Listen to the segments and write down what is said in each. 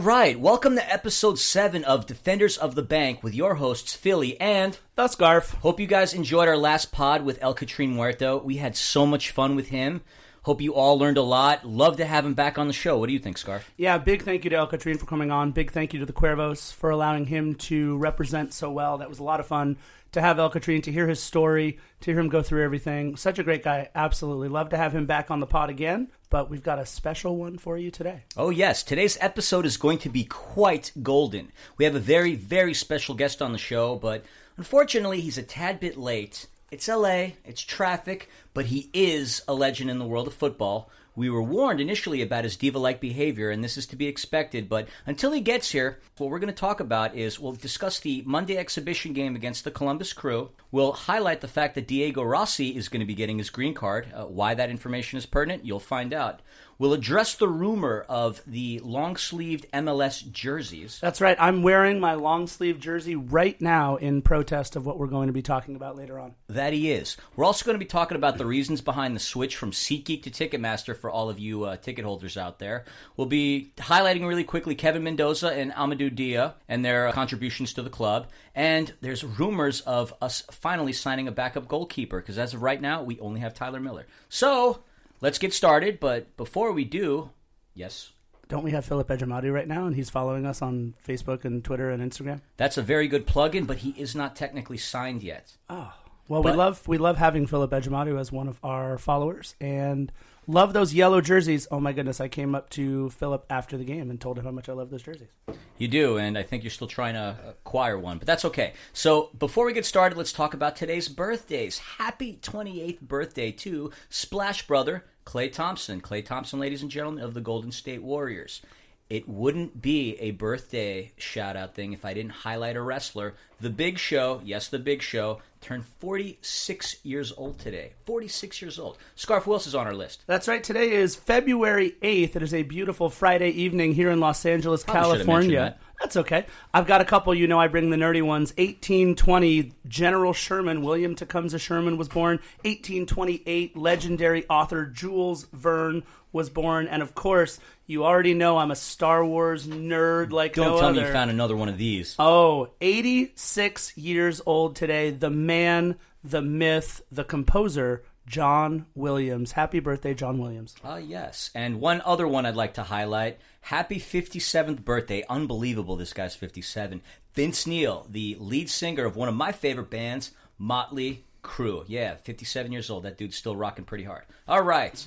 All right, welcome to episode 7 of Defenders of the Bank with your hosts, Philly and. The Scarf. Hope you guys enjoyed our last pod with El Catrin Muerto. We had so much fun with him. Hope you all learned a lot. Love to have him back on the show. What do you think, Scarf? Yeah, big thank you to El Catrin for coming on. Big thank you to the Cuervos for allowing him to represent so well. That was a lot of fun to have El Catrin, to hear his story, to hear him go through everything. Such a great guy. Absolutely. Love to have him back on the pod again, but we've got a special one for you today. Oh, yes. Today's episode is going to be quite golden. We have a very, very special guest on the show, but unfortunately, he's a tad bit late. It's LA, it's traffic, but he is a legend in the world of football. We were warned initially about his diva like behavior, and this is to be expected, but until he gets here, what we're going to talk about is we'll discuss the Monday exhibition game against the Columbus Crew. We'll highlight the fact that Diego Rossi is going to be getting his green card. Uh, why that information is pertinent, you'll find out. We'll address the rumor of the long sleeved MLS jerseys. That's right. I'm wearing my long sleeve jersey right now in protest of what we're going to be talking about later on. That he is. We're also going to be talking about the reasons behind the switch from SeatGeek to Ticketmaster for all of you uh, ticket holders out there. We'll be highlighting really quickly Kevin Mendoza and Amadou Dia and their contributions to the club. And there's rumors of us finally signing a backup goalkeeper because as of right now, we only have Tyler Miller. So let's get started. But before we do, yes. Don't we have Philip Ejimadu right now, and he's following us on Facebook and Twitter and Instagram? That's a very good plug-in, but he is not technically signed yet. Oh, well, But- we love we love having Philip Ejimadu as one of our followers, and love those yellow jerseys. Oh my goodness, I came up to Philip after the game and told him how much I love those jerseys. You do, and I think you're still trying to acquire one, but that's okay. So before we get started, let's talk about today's birthdays. Happy 28th birthday to Splash Brother Klay Thompson. Klay Thompson, ladies and gentlemen, of the Golden State Warriors. It wouldn't be a birthday shout out thing if I didn't highlight a wrestler. The Big Show, yes, The Big Show, turned 46 years old today. 46 years old. Scarf Wills is on our list. That's right. Today is February eighth. It is a beautiful Friday evening here in Los Angeles, Probably California. That. That's okay. I've got a couple. You know, I bring the nerdy ones. 1820, General Sherman, William Tecumseh Sherman was born. 1828, legendary author Jules Verne was born. And of course, you already know I'm a Star Wars nerd like Don't no tell other. me you found another one of these. Oh, 86 years old today. The man, the myth, the composer, John Williams. Happy birthday, John Williams. Ah, yes. And one other one I'd like to highlight. Happy 57th birthday. Unbelievable, this guy's 57. Vince Neil, the lead singer of one of my favorite bands, Motley Crue. Yeah, 57 years old. That dude's still rocking pretty hard. All right.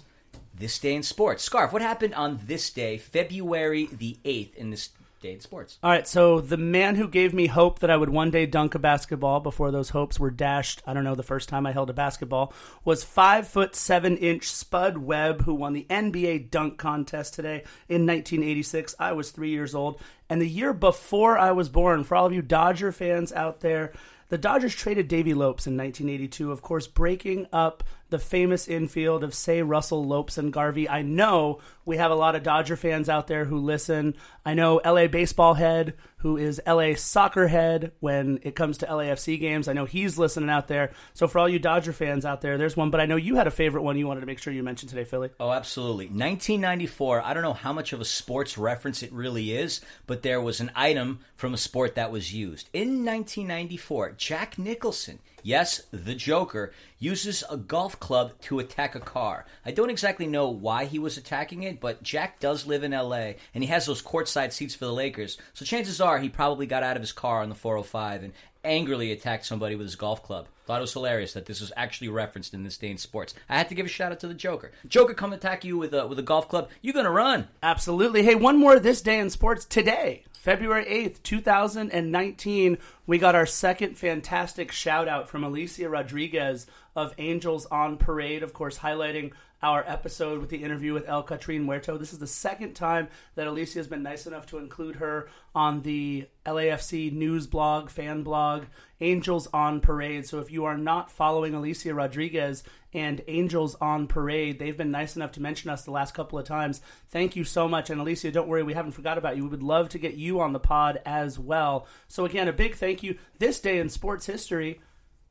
This day in sports. Scarf, what happened on this day, February the 8th, in this sports? All right, so the man who gave me hope that I would one day dunk a basketball before those hopes were dashed, I don't know, the first time I held a basketball, was five foot seven inch Spud Webb, who won the NBA dunk contest today in 1986. I was three years old. And the year before I was born, for all of you Dodger fans out there, the Dodgers traded Davey Lopes in 1982, of course, breaking up the famous infield of, say, Russell, Lopes, and Garvey. I know we have a lot of Dodger fans out there who listen. I know LA baseball head, who is LA soccer head when it comes to LAFC games. I know he's listening out there. So for all you Dodger fans out there, there's one. But I know you had a favorite one you wanted to make sure you mentioned today, Philly. Oh, absolutely. 1994, I don't know how much of a sports reference it really is, but there was an item from a sport that was used. In 1994, Jack Nicholson, yes, the Joker, uses a golf club to attack a car. I don't exactly know why he was attacking it, but Jack does live in LA and he has those courtside seats for the Lakers. So chances are he probably got out of his car on the 405 and angrily attacked somebody with his golf club. Thought it was hilarious that this was actually referenced in this day in sports. I had to give a shout out to the Joker. Joker, come attack you with a with a golf club. You're gonna run. Absolutely. Hey, one more this day in sports today, February 8th, 2019. We got our second fantastic shout out from Alicia Rodriguez of Angels on Parade, of course, highlighting our episode with the interview with El Catrin Muerto. This is the second time that Alicia has been nice enough to include her on the LAFC news blog, fan blog, Angels on Parade. So if you are not following Alicia Rodriguez and Angels on Parade, they've been nice enough to mention us the last couple of times. Thank you so much. And Alicia, don't worry, we haven't forgot about you. We would love to get you on the pod as well. So again, a big thank you. This day in sports history,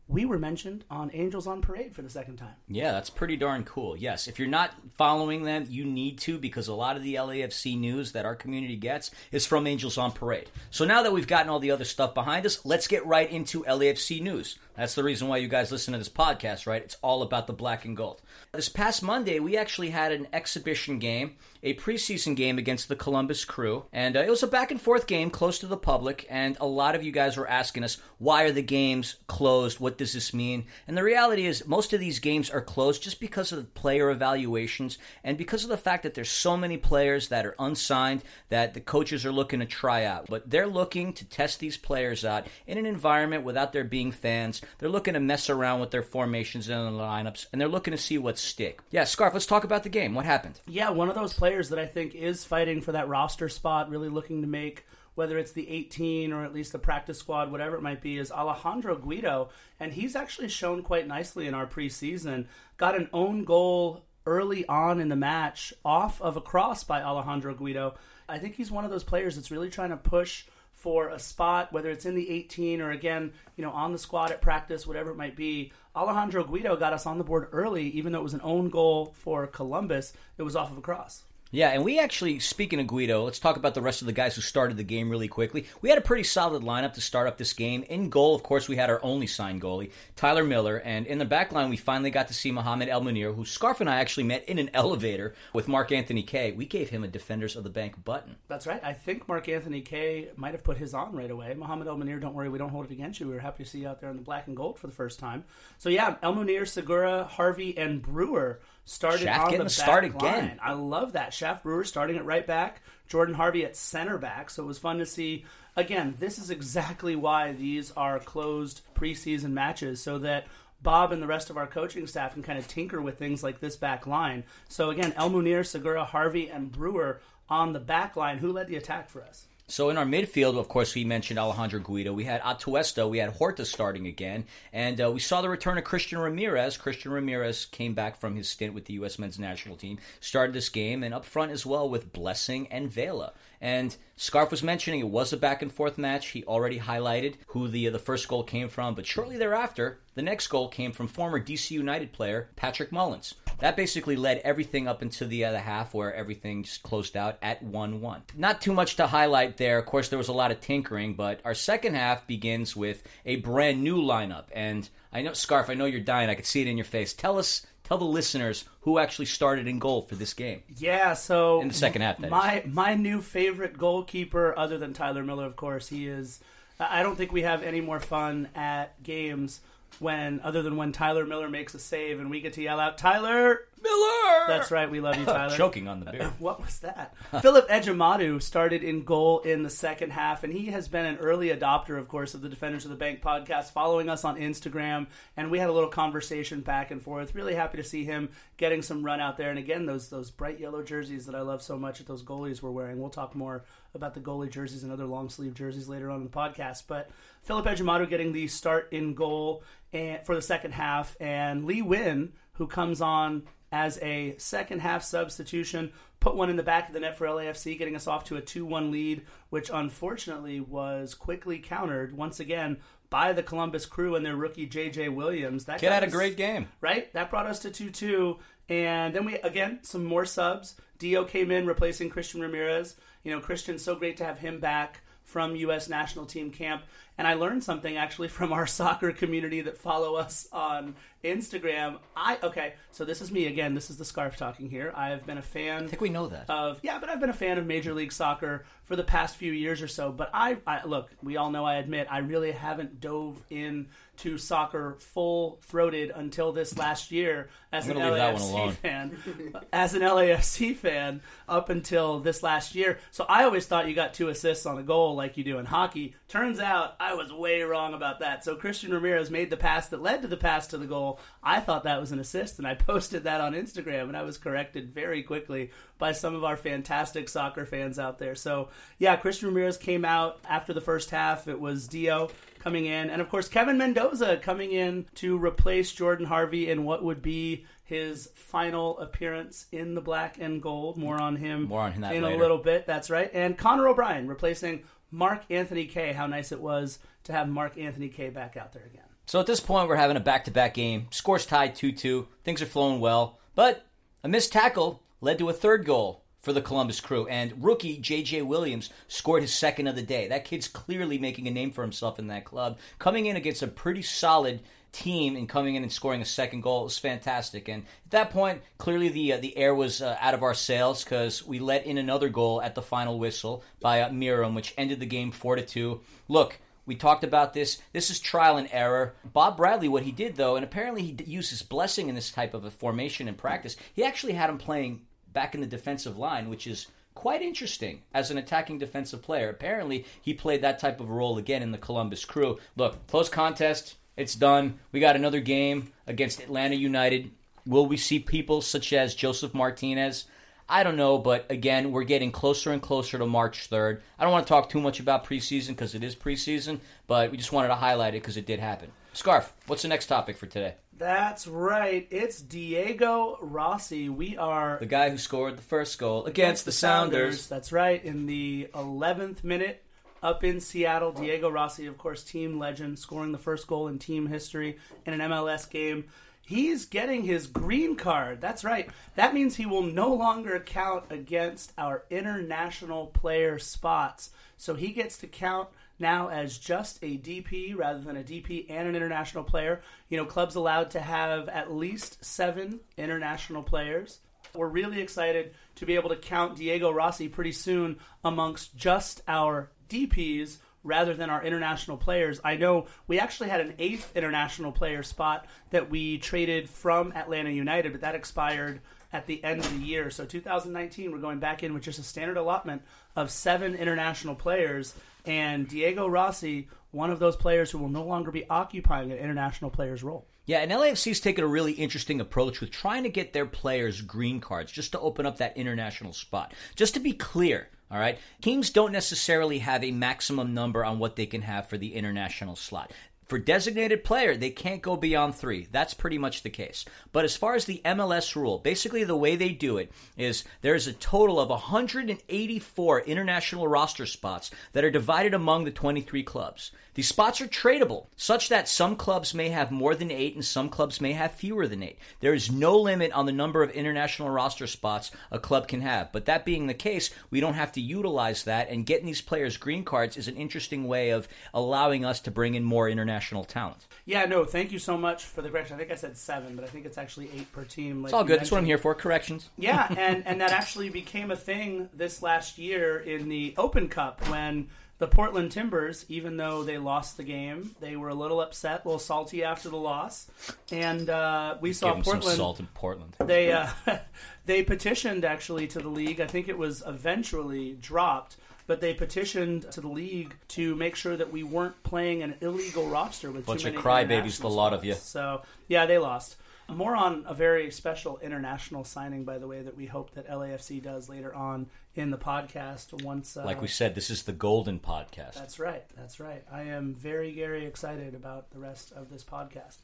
we were mentioned on Angels on Parade for the second time. Yeah, that's pretty darn cool. Yes, if you're not following them, you need to because a lot of the LAFC news that our community gets is from Angels on Parade. So now that we've gotten all the other stuff behind us, let's get right into LAFC news. That's the reason why you guys listen to this podcast, right? It's all about the black and gold. This past Monday, we actually had an exhibition game, a preseason game against the Columbus Crew, and uh, it was a back and forth game close to the public. And a lot of you guys were asking us, why are the games closed? What does this mean? And the reality is, most of these games are closed just because of the player evaluations and because of the fact that there's so many players that are unsigned that the coaches are looking to try out. But they're looking to test these players out in an environment without there being fans. They're looking to mess around with their formations and the lineups, and they're looking to see what's stick. Yeah, Scarf, let's talk about the game. What happened? Yeah, one of those players that I think is fighting for that roster spot, really looking to make whether it's the 18 or at least the practice squad, whatever it might be, is Alejandro Guido. And he's actually shown quite nicely in our preseason. Got an own goal early on in the match off of a cross by Alejandro Guido. I think he's one of those players that's really trying to push for a spot, whether it's in the 18 or again, you know, on the squad at practice, whatever it might be. Alejandro Guido got us on the board early, even though it was an own goal for Columbus. It was off of a cross. Yeah, and we actually, speaking of Guido, let's talk about the rest of the guys who started the game really quickly. We had a pretty solid lineup to start up this game. In goal, of course, we had our only signed goalie, Tyler Miller, and in the back line, we finally got to see Mohamed El Munir, who Scarf and I actually met in an elevator with Mark Anthony Kaye. We gave him a Defenders of the Bank button. That's right. I think Mark Anthony Kaye might have put his on right away. Mohamed El Munir, don't worry, we don't hold it against you. We were happy to see you out there in the black and gold for the first time. So yeah, El Munir, Segura, Harvey, and Brewer started on the the start back again. line. I love that. Shaft Brewer starting at right back, Jordan Harvey at center back. So it was fun to see. Again, this is exactly why these are closed preseason matches, so that Bob and the rest of our coaching staff can kind of tinker with things like this back line. So again, El Munir, Segura, Harvey, and Brewer on the back line. Who led the attack for us? So in our midfield, of course, we mentioned Alejandro Guido. We had Atuesta. We had Horta starting again. And uh, we saw the return of Christian Ramirez. Christian Ramirez came back from his stint with the U.S. men's national team, started this game, and up front as well with Blessing and Vela. And Scarf was mentioning it was a back and forth match. He already highlighted who the the first goal came from, but shortly thereafter, the next goal came from former DC United player Patrick Mullins. That basically led everything up into the other half, where everything just closed out at one-one. Not too much to highlight there. Of course, there was a lot of tinkering, but our second half begins with a brand new lineup. And I know Scarf, I know you're dying. I could see it in your face. Tell us tell the listeners who actually started in goal for this game. Yeah, so In the second half, my my new favorite goalkeeper, other than Tyler Miller, of course, he is. I don't think we have any more fun at games when, other than when Tyler Miller makes a save and we get to yell out, "Tyler Miller. That's right, we love you, Tyler." Choking on the beer. What was that? Philip Ejimadu started in goal in the second half, and he has been an early adopter, of course, of the Defenders of the Bank podcast, following us on Instagram, and we had a little conversation back and forth. Really happy to see him getting some run out there, and again, those those bright yellow jerseys that I love so much that those goalies were wearing. We'll talk more about the goalie jerseys and other long sleeve jerseys later on in the podcast, but Philip Ejimadu getting the start in goal and for the second half, and Lee Nguyen, who comes on as a second half substitution, put one in the back of the net for LAFC, getting us off to a 2 1 lead, which unfortunately was quickly countered once again by the Columbus crew and their rookie JJ Williams. That Kid had a great game. right? That brought us to 2 2. And then we, again, some more subs. Dio came in replacing Christian Ramirez. You know, Christian's so great to have him back from U.S. national team camp. And I learned something actually from our soccer community that follow us on Instagram. I, okay, so this is me again. This is the scarf talking here. I have been a fan I think we know that. of yeah, but I've been a fan of Major League Soccer for the past few years or so. But I, I look, we all know I admit I really haven't dove in to soccer full throated until this last year as an gonna leave that one LAFC fan. as an LAFC fan up until this last year. So I always thought you got two assists on a goal like you do in hockey. Turns out I was way wrong about that. So Christian Ramirez made the pass that led to the pass to the goal. I thought that was an assist and I posted that on Instagram and I was corrected very quickly by some of our fantastic soccer fans out there. So yeah, Christian Ramirez came out after the first half. It was Dio coming in, and of course Kevin Mendoza coming in to replace Jordan Harvey in what would be his final appearance in the black and gold. More on him More on him in a little bit. That's right. And Connor O'Brien replacing Mark Anthony Kaye. How nice it was to have Mark Anthony Kaye back out there again. So at this point, we're having a back to back game. Scores tied 2 2. Things are flowing well. But a missed tackle led to a third goal for the Columbus crew. And rookie J.J. Williams scored his second of the day. That kid's clearly making a name for himself in that club. Coming in against a pretty solid team and coming in and scoring a second goal was fantastic. And at that point, clearly the uh, the air was uh, out of our sails because we let in another goal at the final whistle by uh, Miram, which ended the game four to two. Look. We talked about this. This is trial and error. Bob Bradley, what he did though, and apparently he used his blessing in this type of a formation and practice. He actually had him playing back in the defensive line, which is quite interesting as an attacking defensive player. Apparently, he played that type of role again in the Columbus Crew. Look, close contest. It's done. We got another game against Atlanta United. Will we see people such as Josef Martinez? I don't know, but again, we're getting closer and closer to March 3rd. I don't want to talk too much about preseason because it is preseason, but we just wanted to highlight it because it did happen. Scarf, what's the next topic for today? That's right. It's Diego Rossi. We are The guy who scored the first goal against the Sounders. That's right. In the 11th minute, up in Seattle, Diego Rossi, of course, team legend, scoring the first goal in team history in an MLS game. He's getting his green card. That's right. That means he will no longer count against our international player spots. So he gets to count now as just a DP rather than a DP and an international player. You know, clubs allowed to have at least seven international players. We're really excited to be able to count Diego Rossi pretty soon amongst just our DPs rather than our international players. I know we actually had an eighth international player spot that we traded from Atlanta United, but that expired at the end of the year. So 2019, we're going back in with just a standard allotment of seven international players. And Diego Rossi, one of those players who will no longer be occupying an international player's role. Yeah, and LAFC's taken a really interesting approach with trying to get their players green cards just to open up that international spot. Just to be clear, all right, teams don't necessarily have a maximum number on what they can have for the international slot. For designated player, they can't go beyond three. That's pretty much the case. But as far as the MLS rule, basically the way they do it is there's a total of 184 international roster spots that are divided among the 23 clubs. These spots are tradable, such that some clubs may have more than eight and some clubs may have fewer than eight. There is no limit on the number of international roster spots a club can have. But that being the case, we don't have to utilize that, and getting these players green cards is an interesting way of allowing us to bring in more international talent. Yeah, no, thank you so much for the correction. I think I said seven, but I think it's actually eight per team. Like It's all good. That's what I'm here for. Corrections. Yeah, and, and that actually became a thing this last year in the Open Cup when the Portland Timbers, even though they lost the game, they were a little upset, a little salty after the loss, and uh, we saw Give 'em some Portland. salt in Portland. They uh, they petitioned actually to the league. I think it was eventually dropped, but they petitioned to the league to make sure that we weren't playing an illegal roster with Bunch too of many crybabies, the lot of you. So yeah, they lost. More on a very special international signing, by the way, that we hope that LAFC does later on in the podcast. Once, uh, Like we said, this is the Golden Podcast. that's right. That's right. I am very, very excited about the rest of this podcast.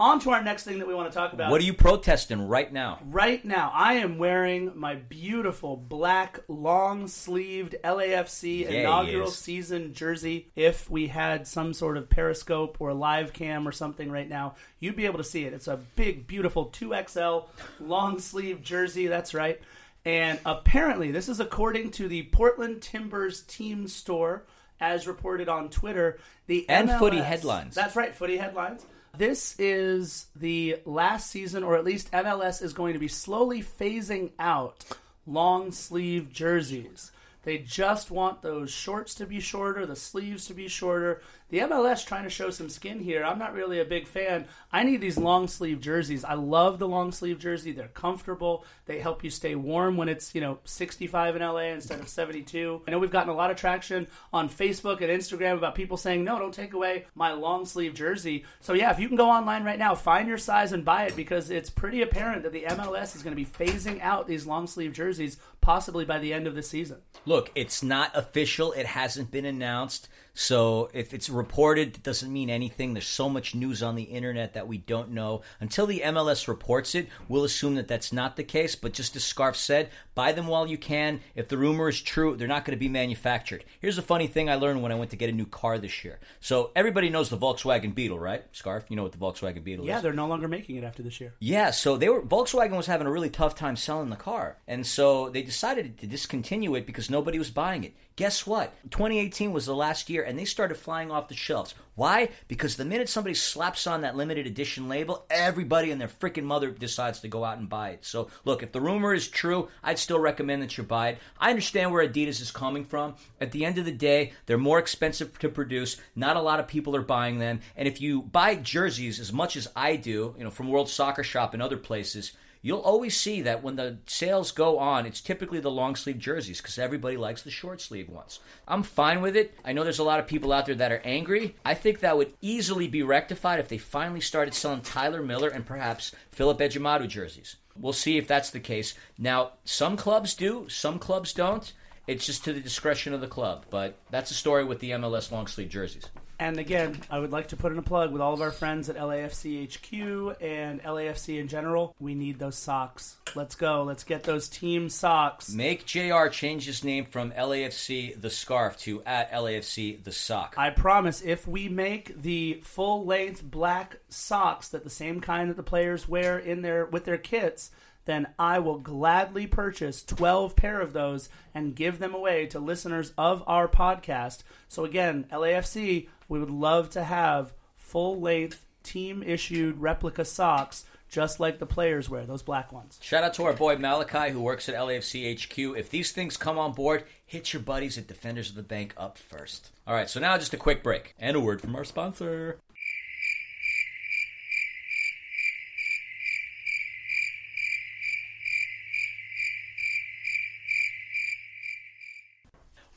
On to our next thing that we want to talk about. What are you protesting right now? Right now, I am wearing my beautiful black long sleeved LAFC Yeah, inaugural season jersey. If we had some sort of periscope or live cam or something right now, you'd be able to see it. It's a big, beautiful 2XL long sleeve jersey. That's right. And apparently, this is according to the Portland Timbers team store, as reported on Twitter. The And MLS Footy Headlines. That's right, footy headlines. This is the last season, or at least MLS is going to be slowly phasing out long sleeve jerseys. They just want those shorts to be shorter, the sleeves to be shorter. The MLS trying to show some skin here. I'm not really a big fan. I need these long sleeve jerseys. I love the long sleeve jersey. They're comfortable. They help you stay warm when it's, you know, 65 in LA instead of 72. I know we've gotten a lot of traction on Facebook and Instagram about people saying, "No, don't take away my long sleeve jersey." So yeah, if you can go online right now, find your size and buy it because it's pretty apparent that the MLS is going to be phasing out these long sleeve jerseys possibly by the end of the season. Look, it's not official. It hasn't been announced. So if it's reported, it doesn't mean anything. There's so much news on the internet that we don't know. Until the MLS reports it, we'll assume that that's not the case. But just as Scarf said, buy them while you can. If the rumor is true, they're not going to be manufactured. Here's a funny thing I learned when I went to get a new car this year. So everybody knows the Volkswagen Beetle, right? Scarf, you know what the Volkswagen Beetle Yeah, is. Yeah, they're no longer making it after this year. Yeah, so they were Volkswagen was having a really tough time selling the car, and so they decided to discontinue it because nobody was buying it. Guess what? 2018 was the last year, and they started flying off the shelves. Why? Because the minute somebody slaps on that limited edition label, everybody and their freaking mother decides to go out and buy it. So, look, if the rumor is true, I'd still recommend that you buy it. I understand where Adidas is coming from. At the end of the day, they're more expensive to produce. Not a lot of people are buying them, and if you buy jerseys as much as I do, you know, from World Soccer Shop and other places you'll always see that when the sales go on, it's typically the long sleeve jerseys because everybody likes the short sleeve ones. I'm fine with it. I know there's a lot of people out there that are angry. I think that would easily be rectified if they finally started selling Tyler Miller and perhaps Philip Ejimadu jerseys. We'll see if that's the case. Now, some clubs do, some clubs don't. It's just to the discretion of the club. But that's a story with the MLS long sleeve jerseys. And again, I would like to put in a plug with all of our friends at LAFC HQ and LAFC in general. We need those socks. Let's go. Let's get those team socks. Make JR change his name from LAFC the scarf to at LAFC the sock. I promise if we make the full length black socks that the same kind that the players wear in their with their kits, then I will gladly purchase 12 pair of those and give them away to listeners of our podcast. So again, LAFC, we would love to have full length team issued replica socks just like the players wear, those black ones. Shout out to our boy Malachi who works at LAFC HQ. If these things come on board, hit your buddies at Defenders of the Bank up first. All right, so now just a quick break and a word from our sponsor.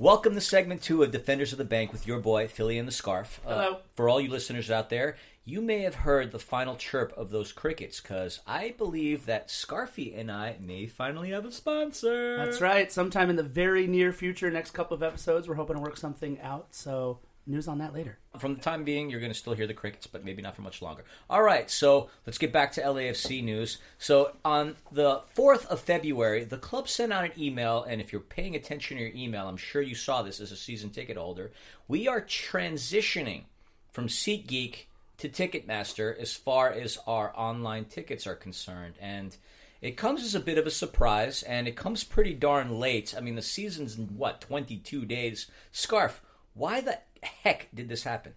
Welcome to segment two of Defenders of the Bank with your boy Philly and the Scarf. Uh, Hello. for all you listeners out there, you may have heard the final chirp of those crickets because I believe that Scarfy and I may finally have a sponsor. That's right. Sometime in the very near future, next couple of episodes, we're hoping to work something out. So, news on that later. From the time being, you're going to still hear the crickets, but maybe not for much longer. All right, so let's get back to LAFC news. So on the 4th of February, the club sent out an email, and if you're paying attention to your email, I'm sure you saw this as a season ticket holder. We are transitioning from SeatGeek to Ticketmaster as far as our online tickets are concerned, and it comes as a bit of a surprise, and it comes pretty darn late. I mean, the season's what 22 days. Scarf, why the heck did this happen?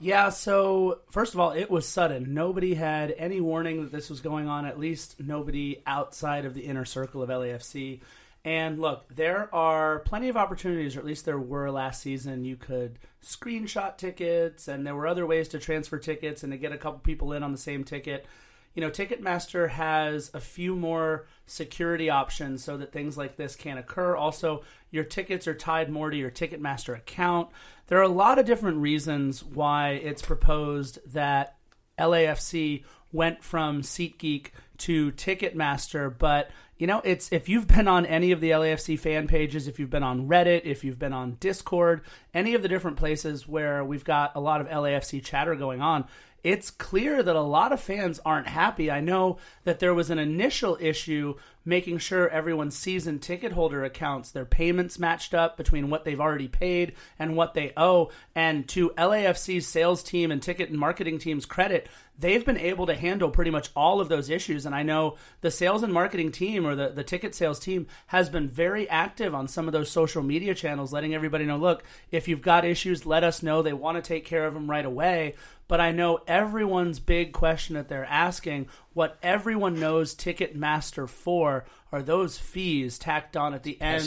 Yeah, so first of all, it was sudden. Nobody had any warning that this was going on, at least nobody outside of the inner circle of LAFC. And look, there are plenty of opportunities, or at least there were last season. You could screenshot tickets, and there were other ways to transfer tickets and to get a couple people in on the same ticket. You know, Ticketmaster has a few more security options so that things like this can't occur. Also, your tickets are tied more to your Ticketmaster account. There are a lot of different reasons why it's proposed that LAFC went from SeatGeek to Ticketmaster, but you know, it's if you've been on any of the LAFC fan pages, if you've been on Reddit, if you've been on Discord, any of the different places where we've got a lot of LAFC chatter going on, it's clear that a lot of fans aren't happy. I know that there was an initial issue making sure everyone's season ticket holder accounts, their payments matched up between what they've already paid and what they owe. And to LAFC's sales team and ticket and marketing team's credit, they've been able to handle pretty much all of those issues. And I know the sales and marketing team or the, the ticket sales team has been very active on some of those social media channels, letting everybody know look, if you've got issues, let us know. They want to take care of them right away. But I know everyone's big question that they're asking, what everyone knows Ticketmaster for are those fees tacked on at the end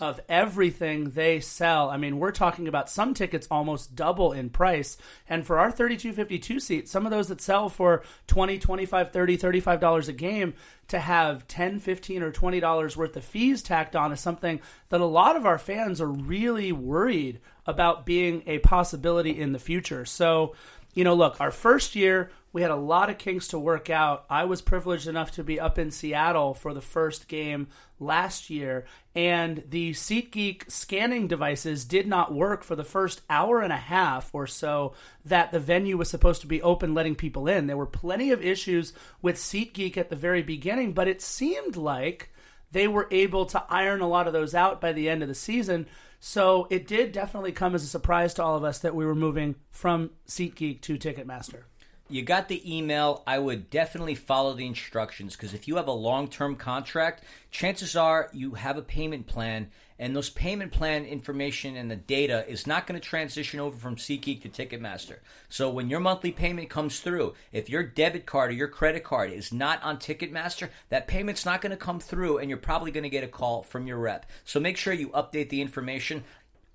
of everything they sell. I mean, we're talking about some tickets almost double in price. And for our 3252 seats, some of those that sell for 20, 25, 30, 35 dollars a game to have 10, 15 or 20 dollars worth of fees tacked on is something that a lot of our fans are really worried about being a possibility in the future. So, you know, look, our first year, we had a lot of kinks to work out. I was privileged enough to be up in Seattle for the first game last year, and the SeatGeek scanning devices did not work for the first hour and a half or so that the venue was supposed to be open, letting people in. There were plenty of issues with SeatGeek at the very beginning, but it seemed like they were able to iron a lot of those out by the end of the season. So it did definitely come as a surprise to all of us that we were moving from SeatGeek to Ticketmaster. You got the email. I would definitely follow the instructions because if you have a long term contract, chances are you have a payment plan, and those payment plan information and the data is not going to transition over from SeatGeek to Ticketmaster. So when your monthly payment comes through, if your debit card or your credit card is not on Ticketmaster, that payment's not going to come through, and you're probably going to get a call from your rep. So make sure you update the information.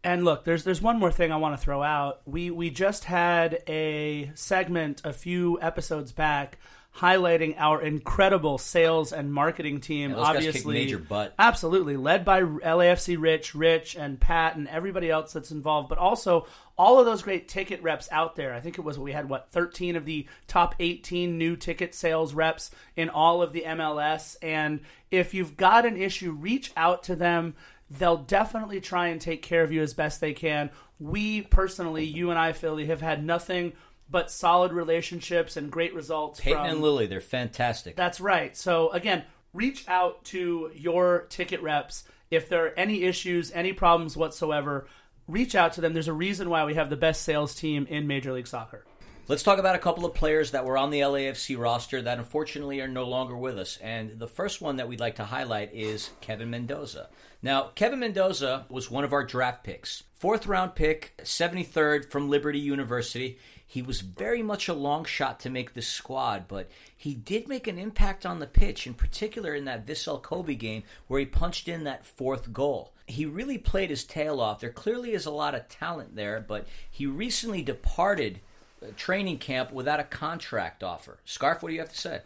And look, there's there's one more thing I want to throw out. We we just had a segment a few episodes back highlighting our incredible sales and marketing team. Yeah, obviously, major butt. absolutely led by LAFC Rich, Rich, and Pat, and everybody else that's involved. But also all of those great ticket reps out there. I think it was we had what 13 of the top 18 new ticket sales reps in all of the MLS. And if you've got an issue, reach out to them they'll definitely try and take care of you as best they can. We personally, you and I, Philly, have had nothing but solid relationships and great results. Peyton from, and Lily, they're fantastic. That's right. So again, reach out to your ticket reps if there are any issues, any problems whatsoever. Reach out to them. There's a reason why we have the best sales team in Major League Soccer. Let's talk about a couple of players that were on the LAFC roster that unfortunately are no longer with us. And the first one that we'd like to highlight is Kevin Mendoza. Now, Kevin Mendoza was one of our draft picks. Fourth round pick, 73rd from Liberty University. He was very much a long shot to make this squad, but he did make an impact on the pitch, in particular in that Vissel Kobe game where he punched in that fourth goal. He really played his tail off. There clearly is a lot of talent there, but he recently departed uh, training camp without a contract offer. Scarf, what do you have to say?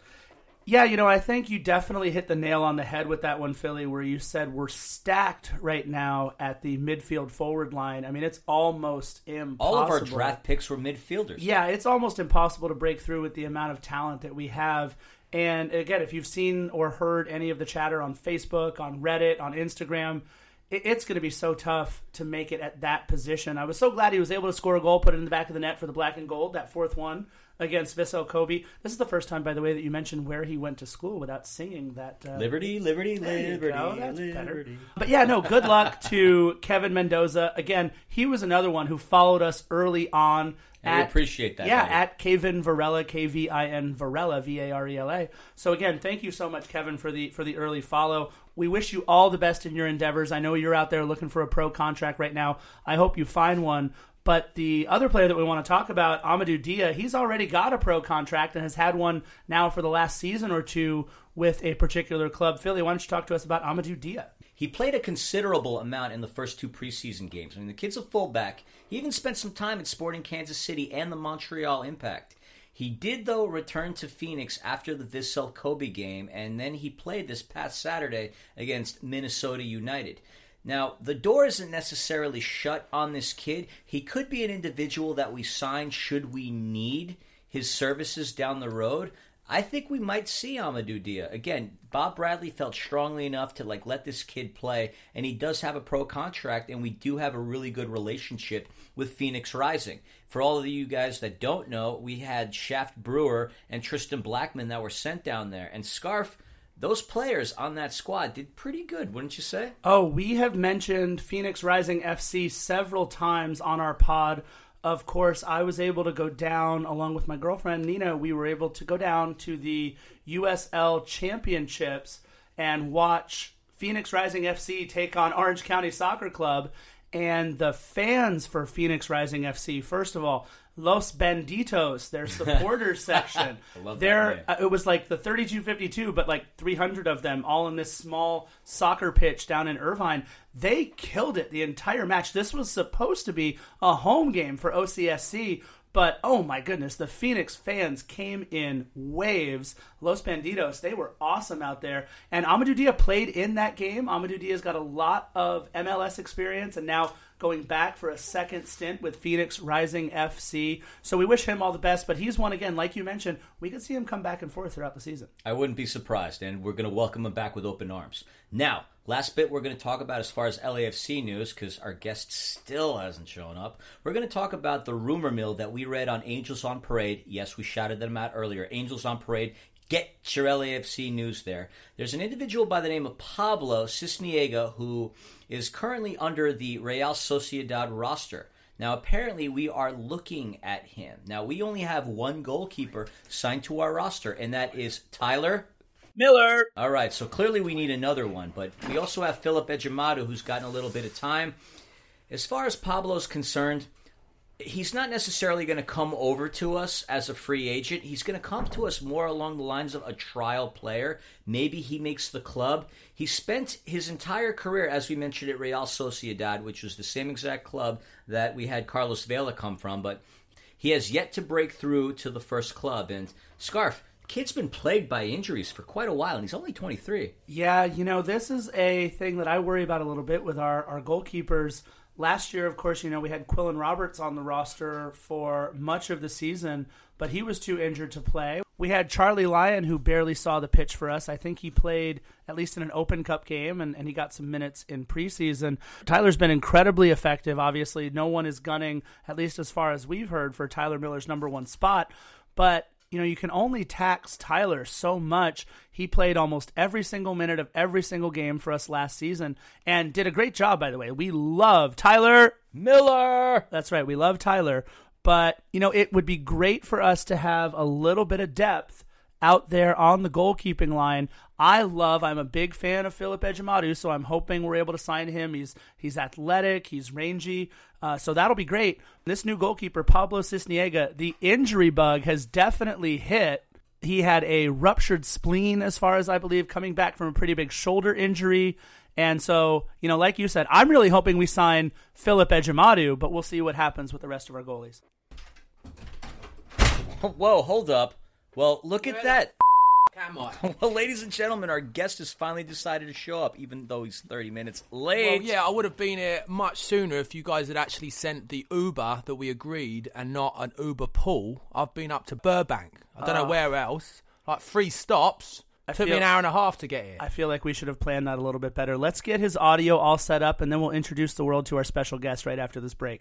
Yeah, you know, I think you definitely hit the nail on the head with that one, Philly, where you said we're stacked right now at the midfield forward line. I mean, it's almost impossible. All of our draft picks were midfielders. Yeah, it's almost impossible to break through with the amount of talent that we have. And again, if you've seen or heard any of the chatter on Facebook, on Reddit, on Instagram, it's going to be so tough to make it at that position. I was so glad he was able to score a goal, put it in the back of the net for the black and gold, that fourth one against Vissel Kobe. This is the first time, by the way, that you mentioned where he went to school without singing that. Uh, Liberty, liberty, liberty, go. That's liberty. better. But yeah, no, good luck to Kevin Mendoza. Again, he was another one who followed us early on. We appreciate that, Yeah, buddy. at Kevin Varela, K V I N Varela, V A R E L A. So again, thank you so much, Kevin, for the for the early follow. We wish you all the best in your endeavors. I know you're out there looking for a pro contract right now. I hope you find one. But the other player that we want to talk about, Amadou Dia, he's already got a pro contract and has had one now for the last season or two with a particular club. Philly, why don't you talk to us about Amadou Dia? He played a considerable amount in the first two preseason games. I mean, the kid's a fullback. He even spent some time at Sporting Kansas City and the Montreal Impact. He did, though, return to Phoenix after the Vissel Kobe game, and then he played this past Saturday against Minnesota United. Now, the door isn't necessarily shut on this kid. He could be an individual that we sign should we need his services down the road. I think we might see Amadou Dia. Again, Bob Bradley felt strongly enough to like let this kid play, and he does have a pro contract, and we do have a really good relationship with Phoenix Rising. For all of you guys that don't know, we had Shaft Brewer and Tristan Blackman that were sent down there, and Scarf. Those players on that squad did pretty good, wouldn't you say? Oh, we have mentioned Phoenix Rising FC several times on our pod. Of course, I was able to go down along with my girlfriend Nina. We were able to go down to the USL Championships and watch Phoenix Rising FC take on Orange County Soccer Club. And the fans for Phoenix Rising FC, first of all, Los Bandidos, their supporters section. I love that name. uh, it was like the 3252 but like 300 of them all in this small soccer pitch down in Irvine they killed it the entire match this was supposed to be a home game for OCSC but oh my goodness the Phoenix fans came in waves. Los Bandidos they were awesome out there. And Amadou Dia played in that game. Amadou Dia's got a lot of MLS experience and now going back for a second stint with Phoenix Rising FC. So we wish him all the best. But he's one again, like you mentioned, we could see him come back and forth throughout the season. I wouldn't be surprised, and we're going to welcome him back with open arms. Now, last bit we're going to talk about as far as LAFC news, because our guest still hasn't shown up. We're going to talk about the rumor mill that we read on Angels on Parade. Yes, we shouted them out earlier. Angels on Parade. Get your LAFC news there. There's an individual by the name of Pablo Sisniega who is currently under the Real Sociedad roster. Now, apparently, we are looking at him. Now, we only have one goalkeeper signed to our roster, and that is Tyler Miller. All right, so clearly we need another one, but we also have Philip Ejimadu, who's gotten a little bit of time. As far as Pablo's concerned, he's not necessarily going to come over to us as a free agent. He's going to come to us more along the lines of a trial player. Maybe he makes the club. He spent his entire career, as we mentioned, at Real Sociedad, which was the same exact club that we had Carlos Vela come from, but he has yet to break through to the first club. And Scarf, kid's been plagued by injuries for quite a while, and he's only 23. Yeah, you know, this is a thing that I worry about a little bit with our, our goalkeepers. Last year, of course, you know, we had Quillan Roberts on the roster for much of the season, but he was too injured to play. We had Charlie Lyon, who barely saw the pitch for us. I think he played at least in an Open Cup game, and, and he got some minutes in preseason. Tyler's been incredibly effective. Obviously, no one is gunning, at least as far as we've heard, for Tyler Miller's number one spot. But you know, you can only tax Tyler so much. He played almost every single minute of every single game for us last season and did a great job, by the way. We love Tyler Miller. That's right. We love Tyler. But, you know, it would be great for us to have a little bit of depth out there on the goalkeeping line. I love. I'm a big fan of Philip Ejimadu, so I'm hoping we're able to sign him. He's he's athletic, he's rangy, uh, so that'll be great. This new goalkeeper, Pablo Sisniega, the injury bug has definitely hit. He had a ruptured spleen, as far as I believe, coming back from a pretty big shoulder injury. And so, you know, like you said, I'm really hoping we sign Philip Ejimadu, but we'll see what happens with the rest of our goalies. Whoa, hold up. Well, look at that. Come on. Well, ladies and gentlemen, our guest has finally decided to show up, even though he's 30 minutes late. Well, yeah, I would have been here much sooner if you guys had actually sent the Uber that we agreed and not an Uber pool. I've been up to Burbank. I don't know ah. where else. Like three stops. I Took me an hour and a half to get here. I feel like we should have planned that a little bit better. Let's get his audio all set up, and then we'll introduce the world to our special guest right after this break.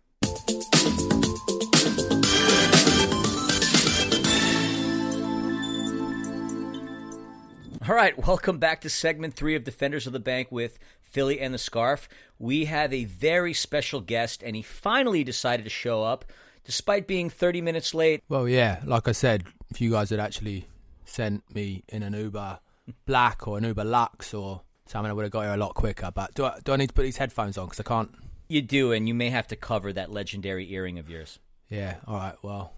All right, welcome back to segment three of Defenders of the Bank with Philly and the Scarf. We have a very special guest, and he finally decided to show up despite being 30 minutes late. Well, yeah, like I said, if you guys had actually sent me in an Uber Black or an Uber Lux or something, I would have got here a lot quicker. But do I, do I need to put these headphones on? Because I can't. You do, and you may have to cover that legendary earring of yours. Yeah, all right, well,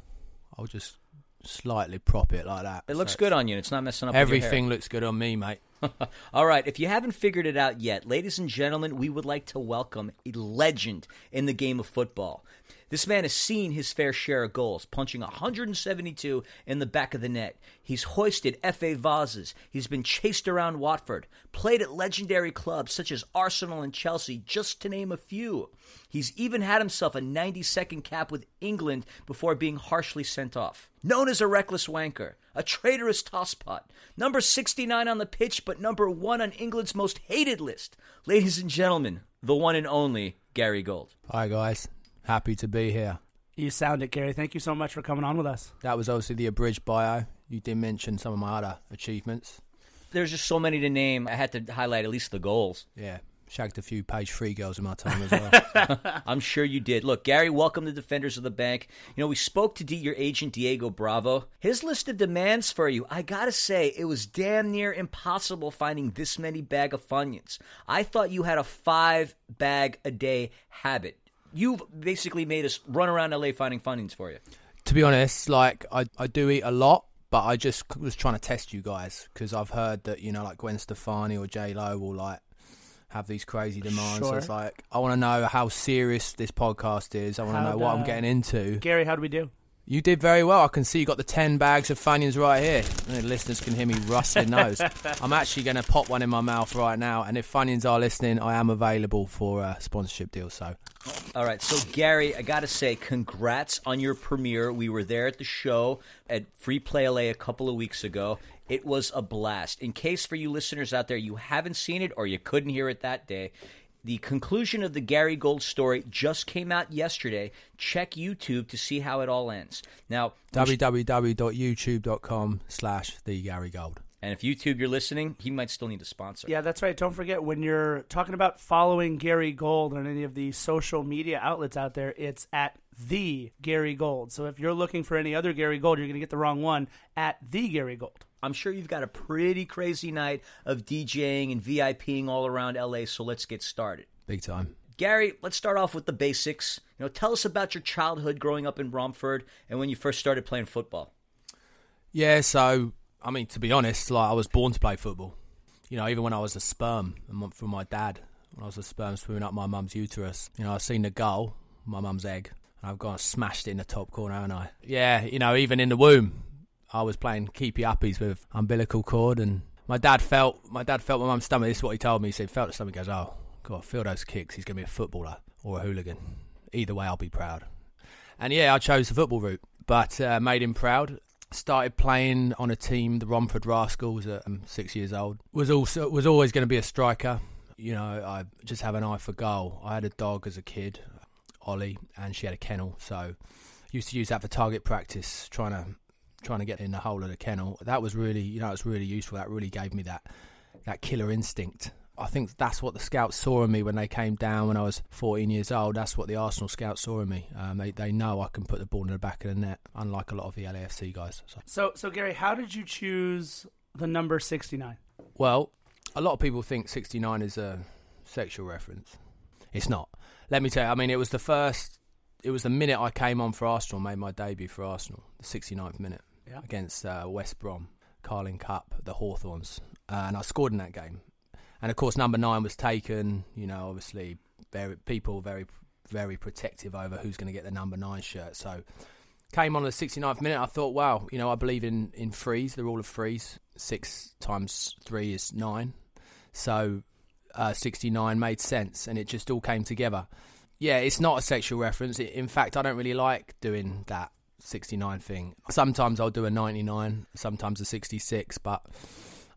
I'll just slightly prop it like that. It looks So good on you, it's not messing up with your hair. Everything looks good on me, mate. All right, if you haven't figured it out yet, ladies and gentlemen, we would like to welcome a legend in the game of football. This man has seen his fair share of goals, punching 172 in the back of the net. He's hoisted FA vases. He's been chased around Watford, played at legendary clubs such as Arsenal and Chelsea, just to name a few. He's even had himself a 90 second cap with England before being harshly sent off. Known as a reckless wanker, a traitorous tosspot, number 69 on the pitch, but number one on England's most hated list. Ladies and gentlemen, the one and only Gary Gold. Hi, guys. Happy to be here. You sound it, Gary. Thank you so much for coming on with us. That was obviously the abridged bio. You did mention some of my other achievements. There's just so many to name. I had to highlight at least the goals. Yeah, shagged a few page three girls in my time as well. I'm sure you did. Look, Gary, welcome to Defenders of the Bank. You know, we spoke to D- your agent, Diego Bravo. His list of demands for you, I gotta say, it was damn near impossible finding this many bag of Funyuns. I thought you had a five bag a day habit. You've basically made us run around LA finding Funyuns for you. to be honest, like I, I do eat a lot, but I just was trying to test you guys because I've heard that you know like Gwen Stefani or J Lo will like have these crazy demands. So it's like I want to know how serious this podcast is. I want to know How'd, what I'm getting into. Gary, how do we do? You did very well. I can see you got the 10 bags of Funyuns right here. The listeners can hear me rustling those. I'm actually going to pop one in my mouth right now. And if Funyuns are listening, I am available for a sponsorship deal. So All right, so Gary, I got to say, congrats on your premiere. We were there at the show at Free Play LA a couple of weeks ago. It was a blast. In case for you listeners out there you haven't seen it or you couldn't hear it that day, the conclusion of the Gary Gold story just came out yesterday. Check YouTube to see how it all ends. Now, www.youtube.com slash the Gary Gold. and if YouTube you're listening, he might still need a sponsor. Yeah, that's right. Don't forget when you're talking about following Gary Gold on any of the social media outlets out there, it's at the Gary Gold. So if you're looking for any other Gary Gold, you're going to get the wrong one at the Gary Gold. I'm sure you've got a pretty crazy night of DJing and VIPing all around LA, so let's get started. Big time. Gary, let's start off with the basics. You know, tell us about your childhood growing up in Romford and when you first started playing football. Yeah, so I mean, to be honest, like I was born to play football. You know, even when I was a sperm from my dad, when I was a sperm swimming up my mum's uterus. You know, I've seen the goal, my mum's egg, and I've gone smashed it in the top corner, haven't I? Yeah, you know, even in the womb, I was playing keepy uppies with umbilical cord, and my dad felt my dad felt my mum's stomach. This is what he told me. He said, felt the stomach. Goes, oh God, feel those kicks. He's gonna be a footballer or a hooligan. Either way, I'll be proud. And yeah, I chose the football route, but uh, made him proud started playing on a team, the Romford Rascals, at um, six years old. Was also was always going to be a striker. You know, I just have an eye for goal. I had a dog as a kid, Ollie, and she had a kennel, so used to use that for target practice, trying to trying to get in the hole of the kennel. That was really, you know, it's really useful. That really gave me that that killer instinct. I think that's what the scouts saw in me when they came down when I was 14 years old. That's what the Arsenal scouts saw in me. Um, they they know I can put the ball in the back of the net, unlike a lot of the LAFC guys. So. So, so Gary, how did you choose the number 69? Well, a lot of people think 69 is a sexual reference. It's not. Let me tell you. I mean, it was the first. It was the minute I came on for Arsenal, made my debut for Arsenal, the 69th minute Yeah. against uh, West Brom, Carling Cup, the Hawthorns, uh, and I scored in that game. And of course, number nine was taken. You know, obviously, very people very very protective over who's going to get the number nine shirt. So came on the 69th minute. I thought, wow, you know, I believe in in threes, the rule of threes. Six times three is nine. So uh, 69 made sense, and it just all came together. Yeah, it's not a sexual reference. In fact, I don't really like doing that 69 thing. Sometimes I'll do a 99, sometimes a 66, but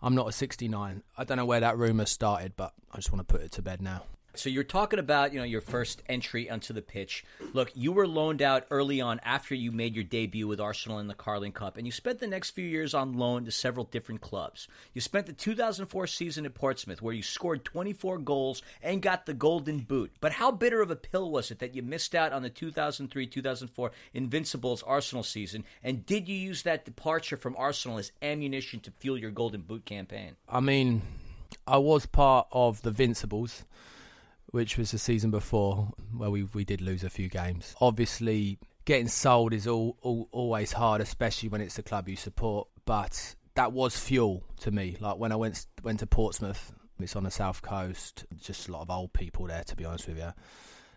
I'm not a 69. I don't know where that rumour started, but I just want to put it to bed now. So you're talking about, you know, your first entry onto the pitch. Look, you were loaned out early on after you made your debut with Arsenal in the Carling Cup, and you spent the next few years on loan to several different clubs. You spent the 2004 season at Portsmouth, where you scored 24 goals and got the Golden Boot. But how bitter of a pill was it that you missed out on the 2003-2004 Invincibles Arsenal season? And did you use that departure from Arsenal as ammunition to fuel your Golden Boot campaign? I mean, I was part of the Vincibles, which was the season before where we we did lose a few games. Obviously, getting sold is all, all always hard, especially when it's the club you support. But that was fuel to me. Like when I went went to Portsmouth, it's on the south coast. Just a lot of old people there, to be honest with you.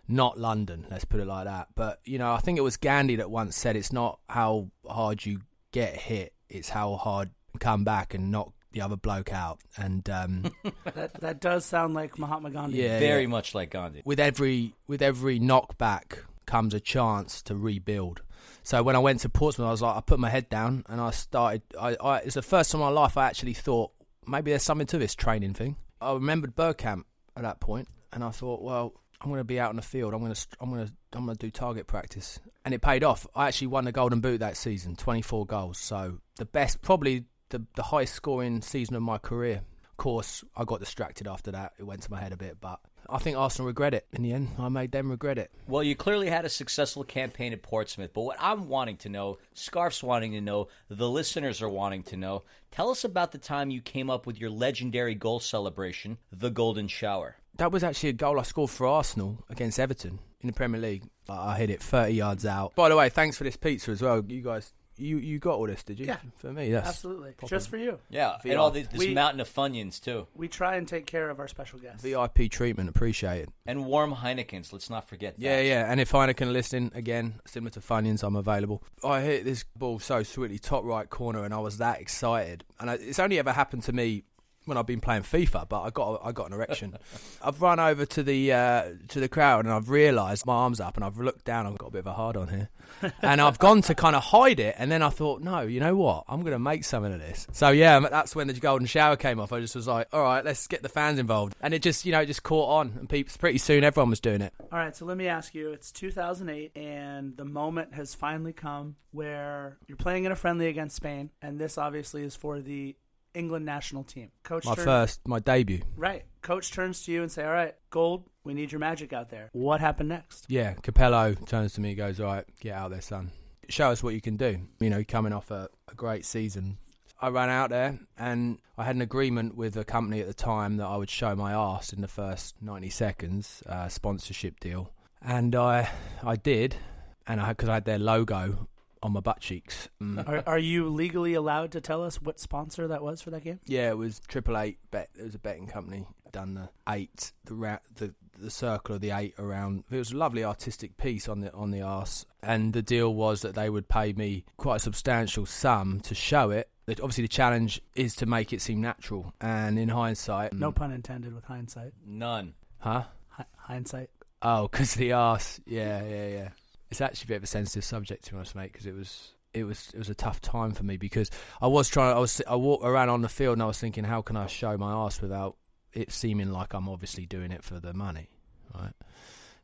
Not London, let's put it like that. But you know, I think it was Gandhi that once said, "It's not how hard you get hit; it's how hard come back and knock the other bloke out." And um, That that does sound like Mahatma Gandhi. Yeah, Very yeah. much like Gandhi. with every with every knockback comes a chance to rebuild. So when I went to Portsmouth, I was like, I put my head down and I started. I, I it's the first time in my life I actually thought maybe there's something to this training thing. I remembered Bergkamp at that point, and I thought, well, I'm going to be out in the field. I'm going to I'm going to I'm going to do target practice, and it paid off. I actually won the Golden Boot that season, 24 goals. So the best, probably the the highest scoring season of my career. Of course, I got distracted after that. It went to my head a bit, but I think Arsenal regret it in the end. I made them regret it. Well, you clearly had a successful campaign at Portsmouth, but what I'm wanting to know, Scarf's wanting to know, the listeners are wanting to know, tell us about the time you came up with your legendary goal celebration, the Golden Shower. That was actually a goal I scored for Arsenal against Everton in the Premier League. I hit it 30 yards out. By the way, thanks for this pizza as well. You guys, you you got all this, did you? Yeah. For me, yes. Absolutely. Proper Just for you. Yeah, VR. and all this, this We- mountain of Funyuns, too. We try and take care of our special guests. VIP treatment, appreciate it. And warm Heinekens, let's not forget that. Yeah, yeah. And if Heineken are listening, again, similar to Funyuns, I'm available. I hit this ball so sweetly, top right corner, and I was that excited. And I, it's only ever happened to me when I've been playing FIFA, but I got I got an erection. I've run over to the uh, to the crowd and I've realised my arms up and I've looked down. I've got a bit of a hard on here, and I've gone to kind of hide it. And then I thought, no, you know what? I'm going to make something of this. So yeah, that's when the golden shower came off. I just was like, all right, let's get the fans involved, and it just you know it just caught on, and people, pretty soon everyone was doing it. All right, so let me ask you: It's 2008, and the moment has finally come where you're playing in a friendly against Spain, and this obviously is for the England national team. Coach, My turn- first, my debut. right? Coach turns to you and say, "All right, Gold, we need your magic out there." What happened next? Yeah, Capello turns to me and goes, All right, get out there, son. Show us what you can do. You know, coming off a, a great season. I ran out there and I had an agreement with a company at the time that I would show my arse in the first 90 seconds, uh, sponsorship deal. And I I did, and I because I had their logo on my butt cheeks. Mm. Are, are you legally allowed to tell us what sponsor that was for that game? Yeah, it was Triple Eight Bet. It was a betting company. Done the eight, the ra- the the circle of the eight around. It was a lovely artistic piece on the on the arse, and the deal was that they would pay me quite a substantial sum to show it. But obviously, the challenge is to make it seem natural. And in hindsight, No pun intended with hindsight. None. huh? Hi- hindsight. Oh, because the arse. Yeah, yeah, yeah. It's actually a bit of a sensitive subject to be honest, mate. Because it was, it was, it was a tough time for me because I was trying. I was, I walked around on the field and I was thinking, how can I show my ass without it seeming like I'm obviously doing it for the money, right?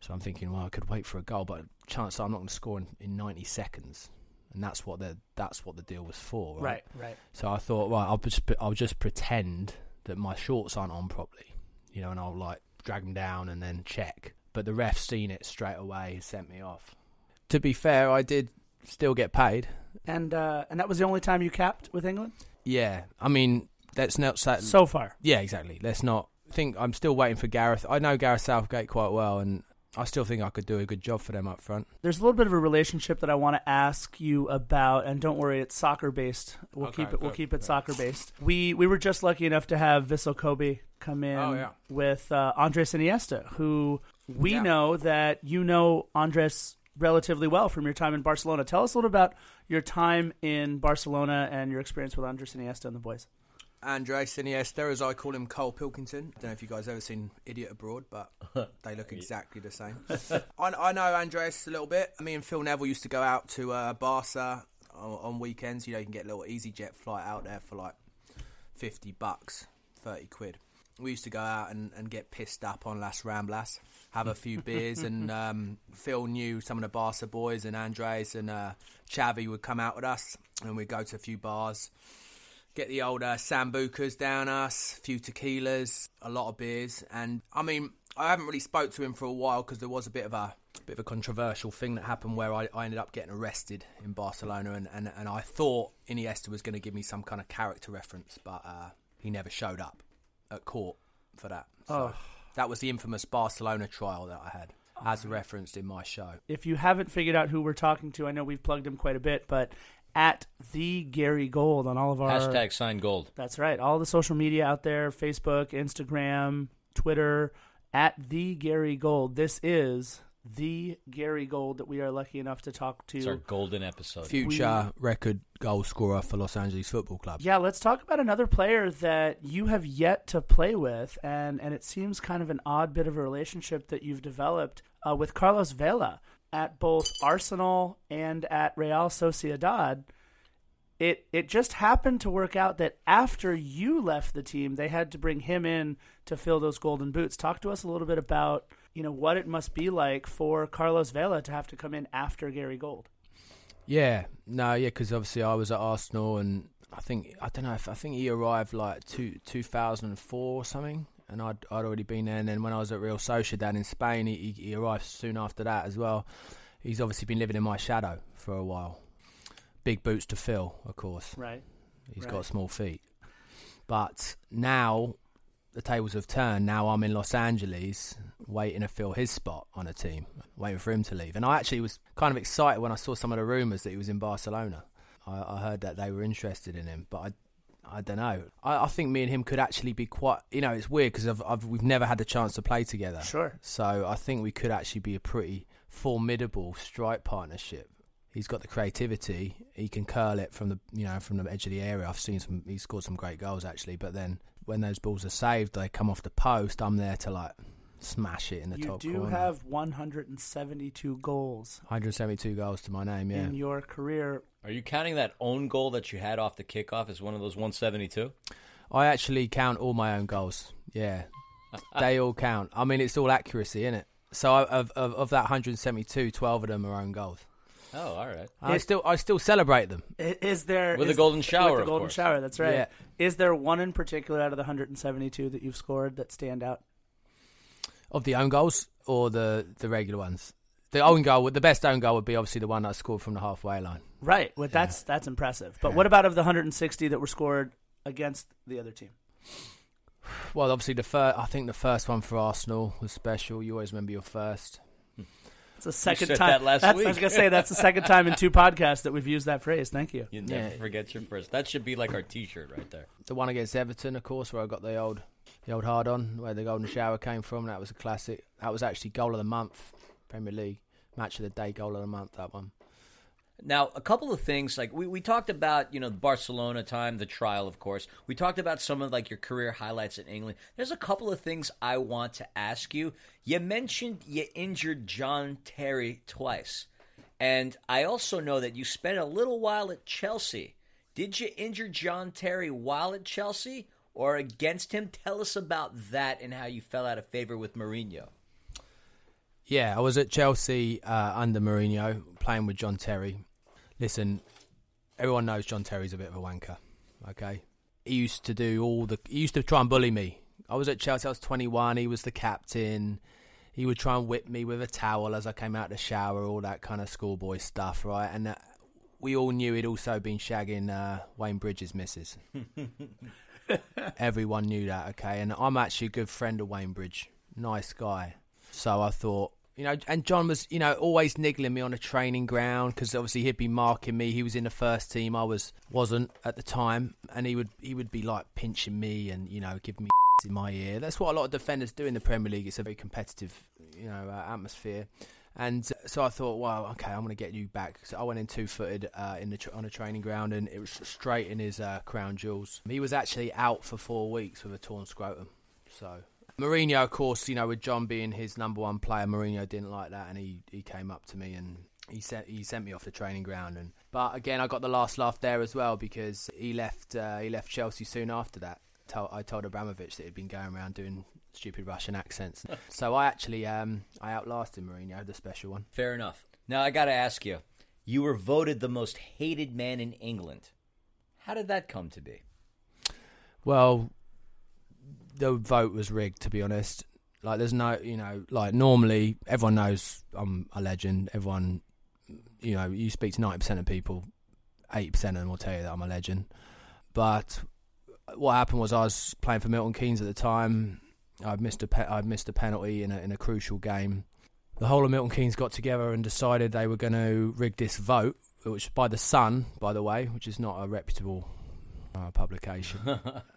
So I'm thinking, well, I could wait for a goal, but chance I'm not going to score in, in 90 seconds, and that's what the that's what the deal was for, right? Right, right. So I thought, right, I'll just I'll just pretend that my shorts aren't on properly, you know, and I'll like drag them down and then check. But the ref seen it straight away, and sent me off. To be fair, I did still get paid. And uh, and that was the only time you capped with England Yeah, I mean, let's not say. so far. yeah, exactly. Let's not think. I'm still waiting for Gareth. I know Gareth Southgate quite well, and I still think I could do a good job for them up front. There's a little bit of a relationship that I want to ask you about, and don't worry, it's soccer based. We'll Okay, keep it. We'll keep it soccer based. We we were just lucky enough to have Vissel Kobe come in Oh, yeah. with uh, Andres Iniesta, who we Yeah. know that you know Andres relatively well from your time in Barcelona. Tell us a little about your time in Barcelona and your experience with Andres Iniesta and the boys. Andres Iniesta, as I call him, Karl Pilkington. I Don't know if you guys ever seen Idiot Abroad, but they look exactly the same. I, I know Andres a little bit. Me and Phil Neville used to go out to uh, Barca on, on weekends. You know, you can get a little EasyJet flight out there for like 50 bucks, 30 quid. We used to go out and, and get pissed up on Las Ramblas, have a few beers, and um, Phil knew some of the Barca boys, and Andres and uh, Xavi would come out with us, and we'd go to a few bars get the old uh, sambucas down us, a few tequilas, a lot of beers, and I mean, I haven't really spoke to him for a while because there was a bit of a bit of a controversial thing that happened where I, I ended up getting arrested in Barcelona, and, and, and I thought Iniesta was going to give me some kind of character reference, but uh, he never showed up at court for that. So oh. that was the infamous Barcelona trial that I had, as oh. referenced in my show. if you haven't figured out who we're talking to, I know we've plugged him quite a bit, but at the Gary Gold on all of our Hashtag sign gold. That's right. All the social media out there Facebook, Instagram, Twitter, at the Gary Gold. This is the Gary Gold that we are lucky enough to talk to. It's our golden episode. Future record goal scorer for Los Angeles Football Club. Yeah, let's talk about another player that you have yet to play with, and, and it seems kind of an odd bit of a relationship that you've developed uh, with Carlos Vela at both Arsenal and at Real Sociedad. It it just happened to work out that after you left the team, they had to bring him in to fill those golden boots. Talk to us a little bit about you know what it must be like for Carlos Vela to have to come in after Gary Gold. Yeah, no, yeah, because obviously I was at Arsenal, and I think I don't know if I think he arrived like two two thousand and four or something, and I'd I'd already been there. And then when I was at Real Sociedad in Spain, he, he he arrived soon after that as well. He's obviously been living in my shadow for a while. Big boots to fill, of course. Right. He's Right. got small feet. But now the tables have turned. Now I'm in Los Angeles waiting to fill his spot on a team, waiting for him to leave. And I actually was kind of excited when I saw some of the rumours that he was in Barcelona. I, I heard that they were interested in him, but I. I don't know. I, I think me and him could actually be quite. You know, it's weird because I've, I've, we've never had the chance to play together. Sure. So I think we could actually be a pretty formidable strike partnership. He's got the creativity. He can curl it from the you know from the edge of the area. I've seen some. He scored some great goals actually. But then when those balls are saved, they come off the post. I'm there to like smash it in the You top You do corner. have 172 goals 172 goals to my name. Yeah, in your career. Are you counting that own goal that you had off the kickoff as one of those 172? I actually count all my own goals. Yeah, they all count. I mean, it's all accuracy, isn't it? So of, of of that 172, 12 of them are own goals. Oh, all right. I It- still I still celebrate them. I- Is there With is- the golden shower, With the of golden course. shower, that's right. Yeah. Is there one in particular out of the 172 that you've scored that stand out? Of the own goals or the the regular ones. The own goal, the best own goal would be obviously the one that I scored from the halfway line. Right. Well, that's that's impressive. But Yeah. what about of the 160 that were scored against the other team? Well, obviously the first, I think the first one for Arsenal was special. You always remember your first. It's the second said time. that last that's, I was gonna say that's the second time in two podcasts that we've used that phrase. Thank you. You never Yeah. forget your first. That should be like our T-shirt right there. The one against Everton, of course, where I got the old the old hard on, where the golden shower came from. That was a classic. That was actually goal of the month, Premier League match of the day, goal of the month. That one. Now, a couple of things like we, we talked about, you know, the Barcelona time, the trial, of course. We talked about some of like your career highlights in England. There's a couple of things I want to ask you. You mentioned you injured John Terry twice, and I also know that you spent a little while at Chelsea. Did you injure John Terry while at Chelsea or against him? Tell us about that and how you fell out of favor with Mourinho. Yeah, I was at Chelsea uh, under Mourinho playing with John Terry. Listen, everyone knows John Terry's a bit of a wanker. Okay, he used to do all the. He used to try and bully me. I was at Chelsea. I was 21. He was the captain. He would try and whip me with a towel as I came out of the shower, all that kind of schoolboy stuff, right? And uh, we all knew he'd also been shagging uh, Wayne Bridge's missus. Everyone knew that, okay? And I'm actually a good friend of Wayne Bridge. Nice guy. So I thought, you know, and John was, you know, always niggling me on a training ground because obviously he'd be marking me. He was in the first team. I was wasn't at the time, and he would he would be like pinching me and you know giving me in my ear. That's what a lot of defenders do in the Premier League. It's a very competitive, you know, uh, atmosphere. And uh, so I thought, well, okay, I'm going to get you back. So I went in two footed uh, in the tr- on a training ground, and it was straight in his uh, crown jewels. He was actually out for four weeks with a torn scrotum. So Mourinho, of course, you know, with John being his number one player, Mourinho didn't like that, and he, he came up to me and he sent he sent me off the training ground. And but again, I got the last laugh there as well because he left uh, he left Chelsea soon after that. I told Abramovich that he'd been going around doing stupid Russian accents. so I actually um, I outlasted Mourinho, the special one. Fair enough. Now I got to ask you: you were voted the most hated man in England. How did that come to be? Well, the vote was rigged, to be honest. Like, there's no, you know, like normally everyone knows I'm a legend. Everyone, you know, you speak to 90% of people, 80% of them will tell you that I'm a legend. But what happened was I was playing for Milton Keynes at the time. I'd missed a pe- I'd missed a penalty in a in a crucial game. The whole of Milton Keynes got together and decided they were going to rig this vote, which by the Sun, by the way, which is not a reputable uh, publication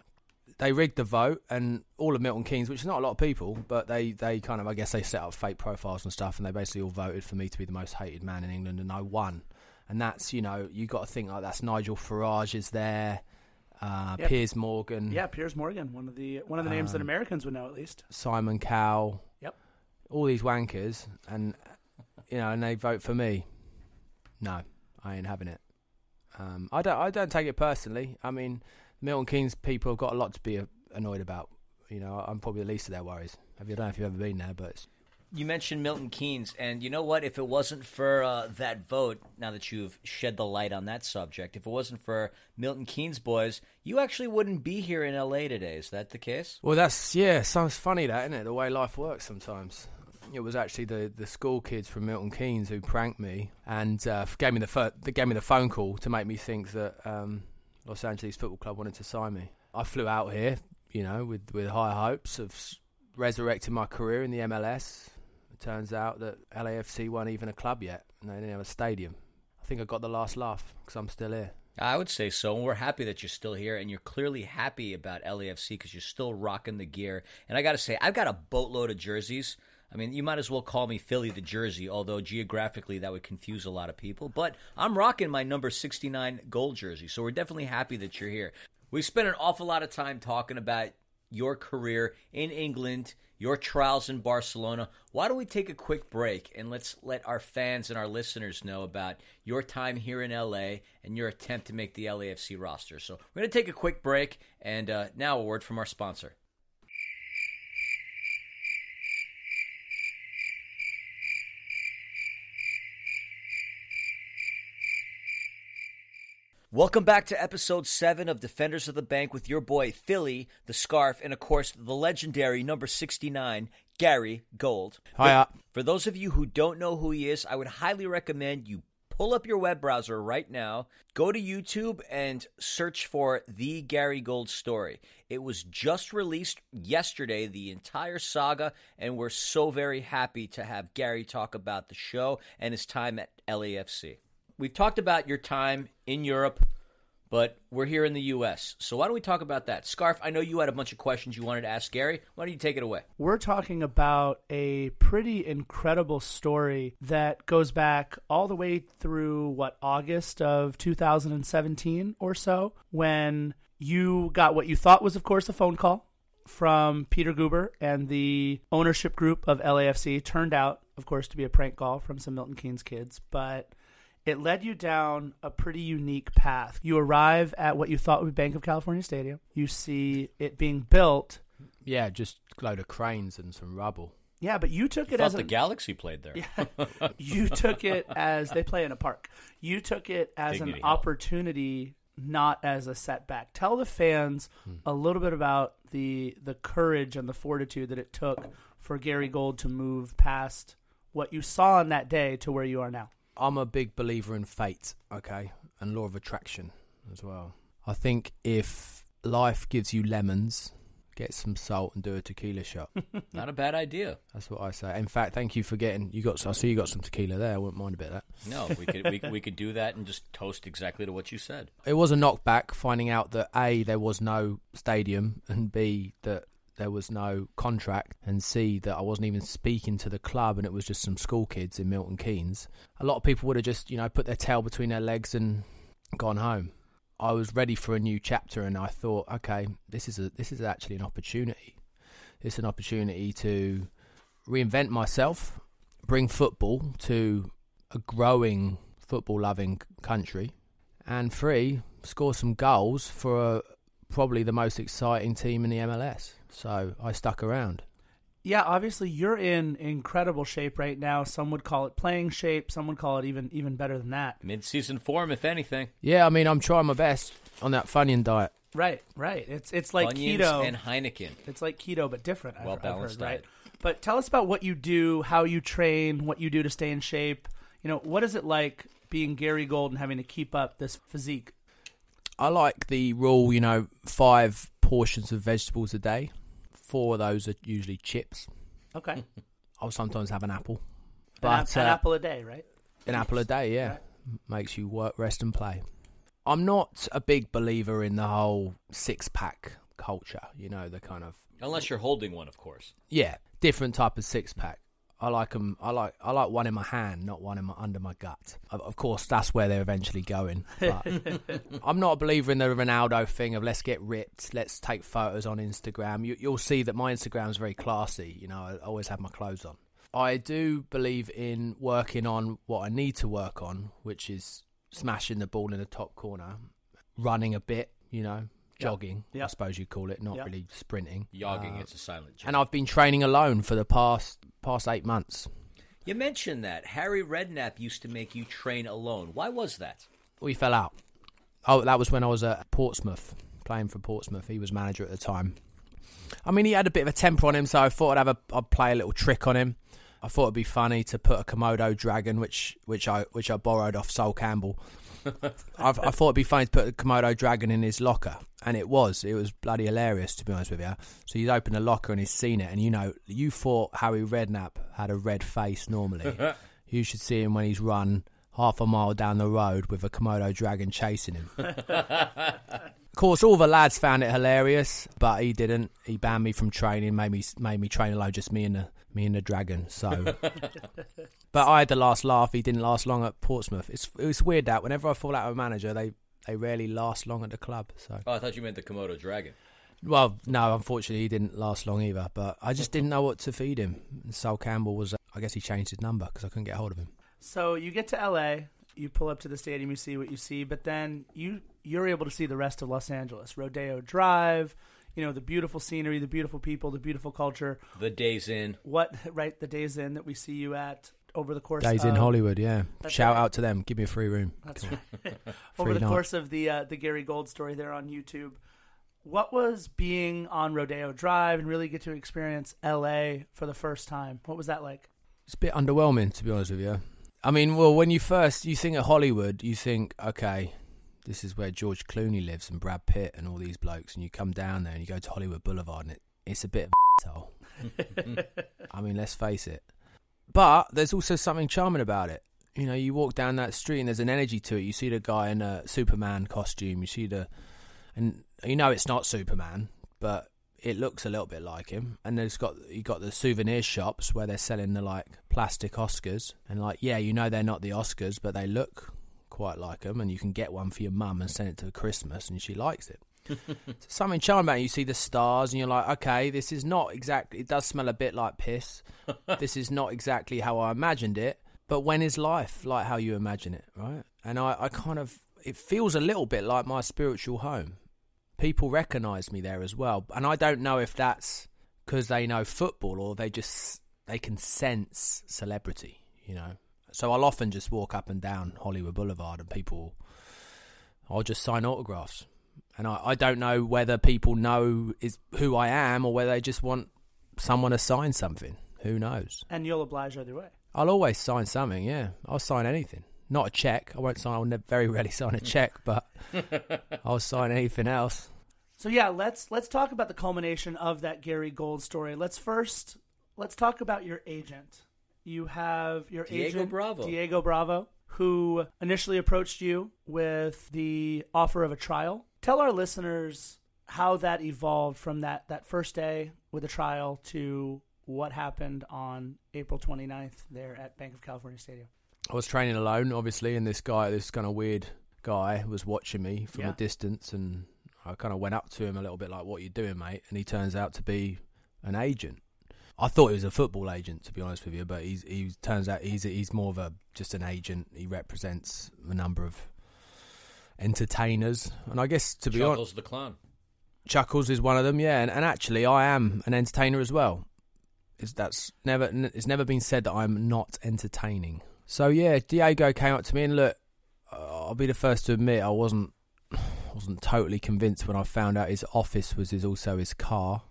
they rigged the vote, and all of Milton Keynes, which is not a lot of people, but they, they kind of, I guess, they set up fake profiles and stuff, and they basically all voted for me to be the most hated man in England, and I won. And that's, you know, you got to think like that's Nigel Farage is there, uh. Piers Morgan, Yeah, Piers Morgan, one of the one of the names that Um, Americans would know at least. Simon Cowell, Yep. all these wankers, and you know, and they vote for me. No, I ain't having it. Um, I don't. I don't take it personally. I mean, Milton Keynes people have got a lot to be uh, annoyed about. You know, I'm probably the least of their worries. I don't know if you've ever been there, but You mentioned Milton Keynes, and you know what? If it wasn't for uh, that vote, now that you've shed the light on that subject, if it wasn't for Milton Keynes boys, you actually wouldn't be here in LA today. Is that the case? well, that's yeah. Sounds funny, that isn't it? The way life works sometimes. It was actually the, the school kids from Milton Keynes who pranked me and uh, gave me the fir- gave me the phone call to make me think that um, Los Angeles Football Club wanted to sign me. I flew out here, you know, with with high hopes of resurrecting my career in the MLS. It turns out that LAFC weren't even a club yet, and they didn't have a stadium. I think I got the last laugh because I'm still here. I would say so. And we're happy that you're still here, and you're clearly happy about LAFC because you're still rocking the gear. And I got to say, I've got a boatload of jerseys. I mean, you might as well call me Philly the Jersey, although geographically that would confuse a lot of people. But I'm rocking my number 69 gold jersey, so we're definitely happy that you're here. We spent an awful lot of time talking about your career in England, your trials in Barcelona. Why don't we take a quick break and let's let our fans and our listeners know about your time here in LA and your attempt to make the LAFC roster. So we're going to take a quick break, and uh, now a word from our sponsor. Welcome back to episode 7 of Defenders of the Bank with your boy Philly, the Scarf, and of course the legendary number 69, Gary Gold. Hiya. Uh- for those of you who don't know who he is, I would highly recommend you pull up your web browser right now, go to YouTube, and search for The Gary Gold Story. It was just released yesterday, the entire saga, and we're so very happy to have Gary talk about the show and his time at LAFC. We've talked about your time in Europe, but we're here in the U.S. So why don't we talk about that? Scarf, I know you had a bunch of questions you wanted to ask Gary. Why don't you take it away? We're talking about a pretty incredible story that goes back all the way through what August of 2017 or so when you got what you thought was of course a phone call from Peter Guber and the ownership group of LAFC turned out of course to be a prank call from some Milton Keynes kids, but it led you down a pretty unique path. You arrive at what you thought would be Bank of California Stadium. You see it being built. Yeah, just a load of cranes and some rubble. Yeah, but you took it as the a, Galaxy played there. you took it as they play in a park. You took it as Dignity an Health. opportunity, not as a setback. Tell the fans hmm. a little bit about the the courage and the fortitude that it took for Gary Gold to move past what you saw on that day to where you are now. I'm a big believer in fate, okay, and law of attraction as well. I think if life gives you lemons, get some salt and do a tequila shot. Not a bad idea. That's what I say. In fact, thank you for getting. You got. I see you got some tequila there. I wouldn't mind a bit of that. No, we could we, we could do that and just toast exactly to what you said. It was a knockback finding out that a there was no stadium and b that there was no contract and c that I wasn't even speaking to the club and it was just some school kids in Milton Keynes. A lot of people would have just you know put their tail between their legs and gone home. I was ready for a new chapter and I thought, okay, this is a this is actually an opportunity. It's an opportunity to reinvent myself, bring football to a growing football loving country, and three, score some goals for a, probably the most exciting team in the MLS. So I stuck around. Yeah, obviously you're in incredible shape right now. Some would call it playing shape. Some would call it even even better than that. Mid-season form, if anything. Yeah, I mean, I'm trying my best on that Funyun diet. Right, right. It's it's like Onions keto. and Heineken. It's like keto, but different. I've- I've Well-balanced heard, right? diet. But tell us about what you do, how you train, what you do to stay in shape. You know, what is it like being Gary Gold and having to keep up this physique? I like the rule, you know, five portions of vegetables a day. Four of those are usually chips. Okay, I'll sometimes have an apple. an, But ap- an uh, apple a day, right? An apple a day, yeah. Makes you work, rest, and play. I'm not a big believer in the whole six pack culture, you know, the kind of Unless you're holding one, of course. yeah, different type of six pack. I like 'em- I like. I like one in my hand, not one in my under my gut. Of, of course, that's where they're eventually going. But I'm not a believer in the Ronaldo thing of let's get ripped, let's take photos on Instagram. You, you'll see that my Instagram is very classy. You know, I always have my clothes on. I do believe in working on what I need to work on, which is smashing the ball in the top corner, running a bit. You know, jogging. I Yep. suppose you call it, not Yep. really sprinting. Yogging, Uh, it's a silent J. and I've been training alone for the past past eight months. You mentioned that Harry Redknapp used to make you train alone. Why was that? We fell out. Oh, that was when I was at Portsmouth playing for Portsmouth. He was manager at the time. I mean, he had a bit of a temper on him, so I thought I'd have a I'd play a little trick on him. I thought it'd be funny to put a Komodo dragon, which which I which I borrowed off Sol Campbell. I, I thought it'd be funny to put a Komodo dragon in his locker, and it was. It was bloody hilarious, to be honest with you. So he's opened the locker and he's seen it, and you know, you thought Harry Redknapp had a red face normally. you should see him when he's run half a mile down the road with a Komodo dragon chasing him. Of course, all the lads found it hilarious, but he didn't. He banned me from training, made me made me train alone, just me and the me and the dragon. So, but I had the last laugh. He didn't last long at Portsmouth. It's it's weird that whenever I fall out with a manager, they they rarely last long at the club. So Oh, I thought you meant the Komodo dragon. Well, no, unfortunately, he didn't last long either. But I just didn't know what to feed him. And Sol Campbell was, uh, I guess he changed his number because I couldn't get hold of him. So you get to LA, you pull up to the stadium, you see what you see, but then you you're able to see the rest of Los Angeles, Rodeo Drive, you know the beautiful scenery, the beautiful people, the beautiful culture. The Days Inn. What right the Days Inn that we see you at over the course Days of, in Hollywood, yeah. Shout right. out to them. Give me a free room. That's right. over Free the night. course of the uh, the Gary Gold story there on YouTube. What was being on Rodeo Drive and really get to experience LA for the first time? What was that like? It's a bit underwhelming, to be honest with you. I mean, well, when you first you think of Hollywood, you think, okay, this is where George Clooney lives and Brad Pitt and all these blokes, and you come down there and you go to Hollywood Boulevard, and it, it's a bit of a hole. I mean, let's face it. But there's also something charming about it. You know, you walk down that street and there's an energy to it. You see the guy in a Superman costume. You see the, and you know it's not Superman, but it looks a little bit like him. And there's got you got the souvenir shops where they're selling the like plastic Oscars, and like yeah, you know they're not the Oscars, but they look quite like them, and you can get one for your mum and send it to Christmas, and she likes it. Something charming about it. You see the stars, and you're like, okay, this is not exactly. It does smell a bit like piss. this is not exactly how I imagined it. But when is life like how you imagine it, right? And I, I kind of, it feels a little bit like my spiritual home. People recognise me there as well, and I don't know if that's because they know football or they just they can sense celebrity, you know. So I'll often just walk up and down Hollywood Boulevard, and people, I'll just sign autographs, and I, I don't know whether people know is who I am or whether they just want someone to sign something. Who knows? And you'll oblige either way. I'll always sign something. Yeah, I'll sign anything. Not a check. I won't sign. I'll never, very rarely sign a check, but I'll sign anything else. So yeah, let's let's talk about the culmination of that Gary Gold story. Let's first let's talk about your agent. You have your Diego agent Bravo. Diego Bravo, who initially approached you with the offer of a trial. Tell our listeners how that evolved from that that first day with a trial to what happened on April 29th there at Bank of California Stadium. I was training alone, obviously, and this guy, this kind of weird guy, was watching me from Yeah. a distance, and I kind of went up to him a little bit like, "What you doing, mate?" And he turns out to be an agent. I thought he was a football agent, to be honest with you, but he's he turns out he's he's more of a just an agent. He represents a number of entertainers, and I guess to be honest, Chuckles the clown. Chuckles is one of them, yeah. And, and actually, I am an entertainer as well. It's, that's never. It's never been said that I'm not entertaining. So yeah, Diego came up to me and look. Uh, I'll be the first to admit I wasn't wasn't totally convinced when I found out his office was his also his car.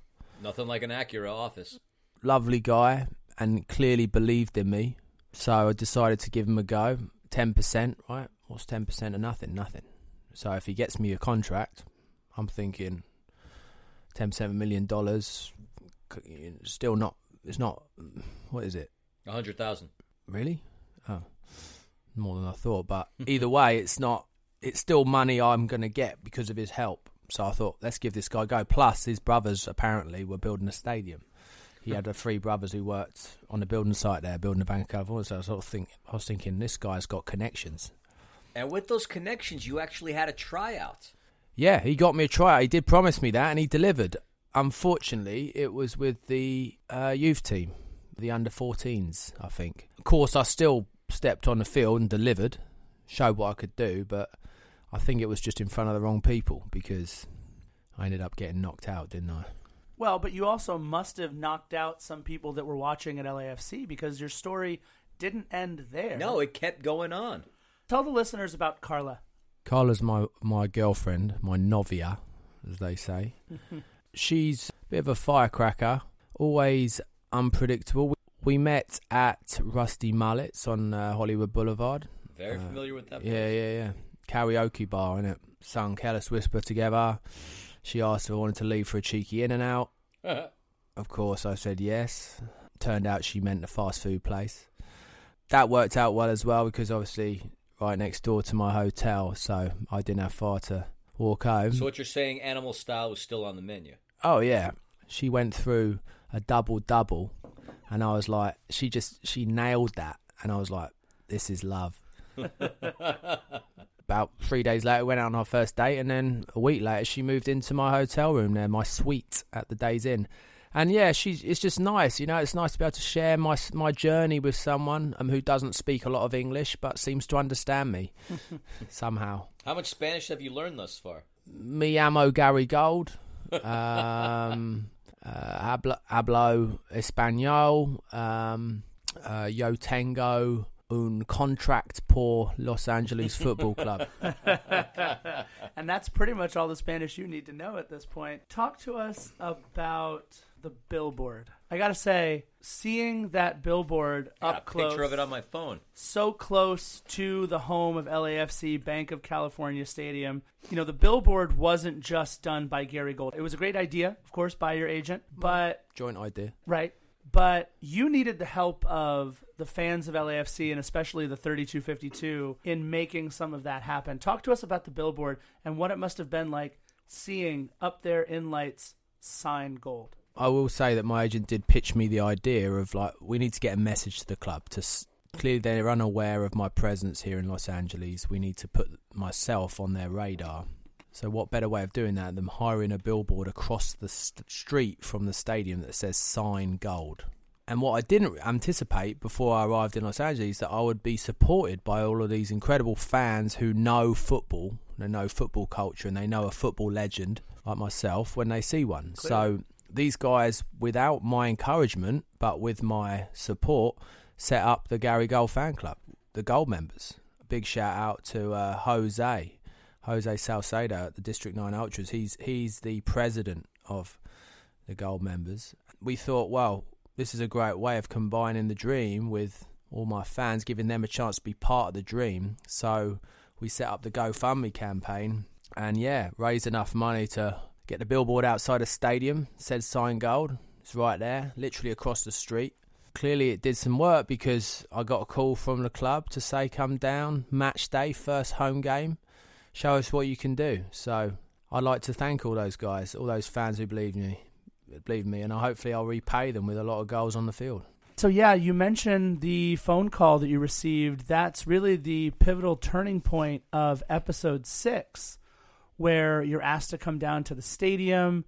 Nothing like an Acura office. Lovely guy and clearly believed in me. So I decided to give him a go. Ten percent, right? What's ten percent of nothing? Nothing. So if he gets me a contract, I'm thinking 10% million dollars. Still not. It's not. What is it? A hundred thousand. Really? Oh, more than I thought. But either way, it's not. It's still money I'm going to get because of his help. So I thought, let's give this guy a go. Plus, his brothers apparently were building a stadium. He had three brothers who worked on the building site there, building the Bank of So I sort of think, I was thinking, this guy's got connections. And with those connections, you actually had a tryout. Yeah, he got me a tryout. He did promise me that, and he delivered. Unfortunately, it was with the uh, youth team, the under 14s, I think. Of course, I still stepped on the field and delivered, showed what I could do, but I think it was just in front of the wrong people because I ended up getting knocked out, didn't I? Well, but you also must have knocked out some people that were watching at LAFC because your story didn't end there. No, it kept going on. Tell the listeners about Carla. Carla's my my girlfriend, my novia, as they say. She's a bit of a firecracker, always unpredictable. We met at Rusty Mullets on uh, Hollywood Boulevard. Very Uh, familiar with that. Place. Yeah, yeah, yeah. Karaoke bar, innit? Sung Careless Whisper together. She asked if I wanted to leave for a cheeky in and out. yeah. Of course, I said yes. Turned out she meant a fast food place. That worked out well as well because obviously right next door to my hotel, so I didn't have far to walk home. so what you're saying, animal style was still on the menu. oh yeah, she went through a double double, and I was like, she just she nailed that, and I was like, this is love. about three days later, went out on our first date, and then a week later, she moved into my hotel room there, my suite at the Days Inn. And yeah, she's it's just nice, you know. It's nice to be able to share my my journey with someone um, who doesn't speak a lot of English but seems to understand me somehow. How much Spanish have you learned thus far? Me amo Gary Gold. Um, uh, hablo, hablo español. Um, uh, yo tengo un contract por Los Angeles Football Club. and that's pretty much all the Spanish you need to know at this point. Talk to us about the billboard. I gotta say, seeing that billboard I got up a close, picture of it on my phone. so close to the home of LAFC, Bank of California Stadium. You know, the billboard wasn't just done by Gary Gold. It was a great idea, of course, by your agent, but Joint idea. Right. But you needed the help of the fans of LAFC and especially the 3252 in making some of that happen. Talk to us about the billboard and what it must have been like seeing up there in lights signed gold. I will say that my agent did pitch me the idea of like we need to get a message to the club to clearly they're unaware of my presence here in Los Angeles. We need to put myself on their radar. So what better way of doing that than hiring a billboard across the st- street from the stadium that says "Sign Gold"? And what I didn't anticipate before I arrived in Los Angeles that I would be supported by all of these incredible fans who know football, they know football culture, and they know a football legend like myself when they see one. So these guys, without my encouragement but with my support, set up the Gary Gold fan club, the Gold members. A big shout out to uh, Jose, Jose Salcedo at the District Nine Ultras. He's he's the president of the Gold members. We thought, well, this is a great way of combining the dream with all my fans, giving them a chance to be part of the dream. So we set up the GoFundMe campaign, and yeah, raised enough money to get the billboard outside a stadium. Said sign gold. It's right there, literally across the street. Clearly, it did some work because I got a call from the club to say, "Come down, match day, first home game, show us what you can do." So I'd like to thank all those guys, all those fans who believe me, believe me, and hopefully I'll repay them with a lot of goals on the field. So yeah, you mentioned the phone call that you received. That's really the pivotal turning point of episode 6 where you're asked to come down to the stadium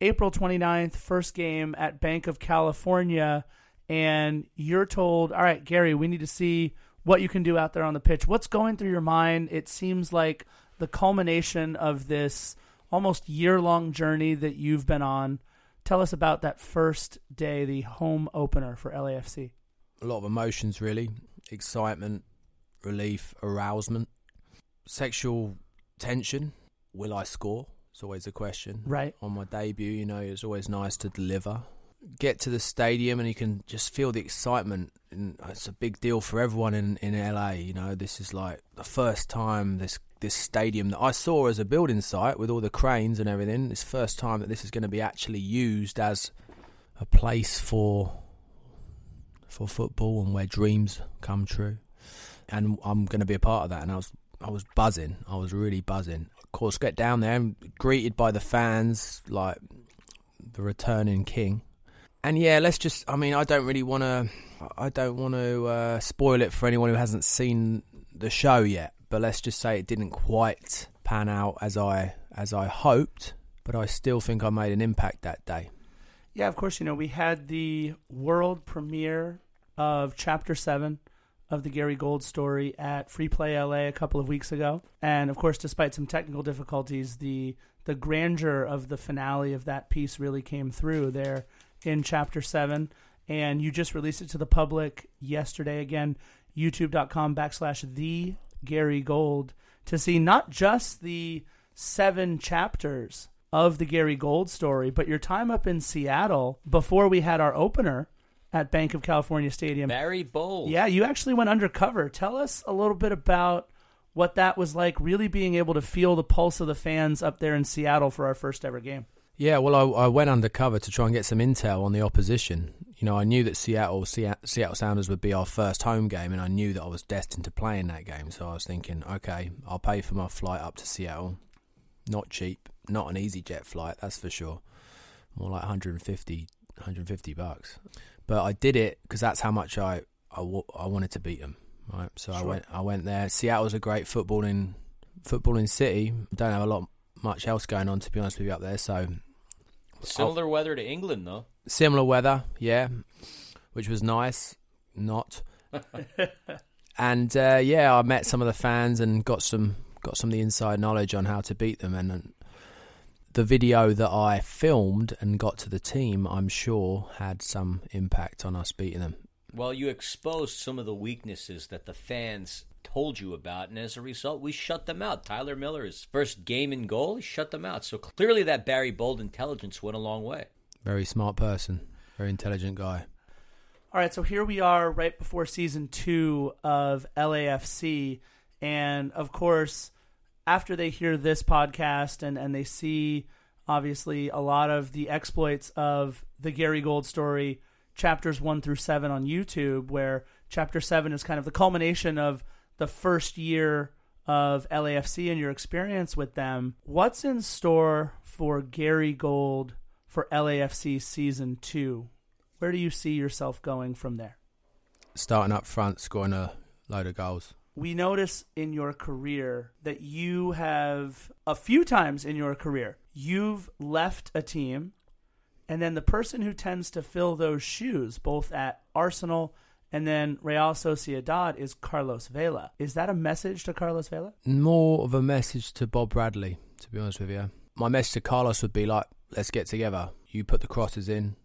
April 29th, first game at Bank of California and you're told, "All right, Gary, we need to see what you can do out there on the pitch." What's going through your mind? It seems like the culmination of this almost year-long journey that you've been on. Tell us about that first day, the home opener for LAFC. a lot of emotions really. Excitement relief arousement. Sexual tension. Will i score? It's always a question. Right. on my debut you know it's always nice to deliver. Get to the stadium and you can just feel the excitement. And it's a big deal for everyone in, in LA you know. This is like the first time this this stadium that I saw as a building site with all the cranes and everything it's first time that this is going to be actually used as a place for for football and where dreams come true. And I'm going to be a part of that. And I was I was buzzing. I was really buzzing. Of course, get down there and greeted by the fans like the returning king. And yeah, let's just. I mean, I don't really want to. I don't want to uh, spoil it for anyone who hasn't seen the show yet. But let's just say it didn't quite pan out as I as I hoped. But I still think I made an impact that day. Yeah, of course, you know, we had the world premiere of Chapter 7 of the Gary Gold story at Free Play LA a couple of weeks ago. And of course, despite some technical difficulties, the the grandeur of the finale of that piece really came through there in Chapter 7. And you just released it to the public yesterday again, youtube.com backslash the Gary Gold to see not just the seven chapters of the Gary Gold story, but your time up in Seattle before we had our opener at Bank of California Stadium. Barry Bold. Yeah, you actually went undercover. Tell us a little bit about what that was like, really being able to feel the pulse of the fans up there in Seattle for our first ever game. Yeah, well, I, I went undercover to try and get some intel on the opposition. You know, I knew that Seattle Seattle, Seattle Sounders would be our first home game, and I knew that I was destined to play in that game. So I was thinking, okay, I'll pay for my flight up to Seattle. Not cheap, not an easy jet flight, that's for sure. More like 150, 150 bucks. But I did it because that's how much I, I, I wanted to beat them. Right, so I went I went there. Seattle's a great footballing footballing city. Don't have a lot much else going on to be honest with you up there. So Similar weather to England, though. Similar weather, yeah, which was nice. Not. and uh, yeah, I met some of the fans and got some got some of the inside knowledge on how to beat them. And, and the video that I filmed and got to the team, I'm sure, had some impact on us beating them. Well, you exposed some of the weaknesses that the fans told you about, and as a result, we shut them out. Tyler Miller's first game in goal, he shut them out. So clearly, that Barry Bold intelligence went a long way. Very smart person, very intelligent guy. All right, so here we are right before season two of LAFC. And of course, after they hear this podcast and, and they see obviously a lot of the exploits of the Gary Gold story, chapters one through seven on YouTube, where chapter seven is kind of the culmination of the first year of LAFC and your experience with them. What's in store for Gary Gold for LAFC season two? Where do you see yourself going from there? Starting up front, scoring a load of goals. We notice in your career that you have a few times in your career you've left a team and then the person who tends to fill those shoes both at Arsenal and then Real Sociedad is Carlos Vela. Is that a message to Carlos Vela? More of a message to Bob Bradley, to be honest with you. My message to Carlos would be like, let's get together. You put the crosses in,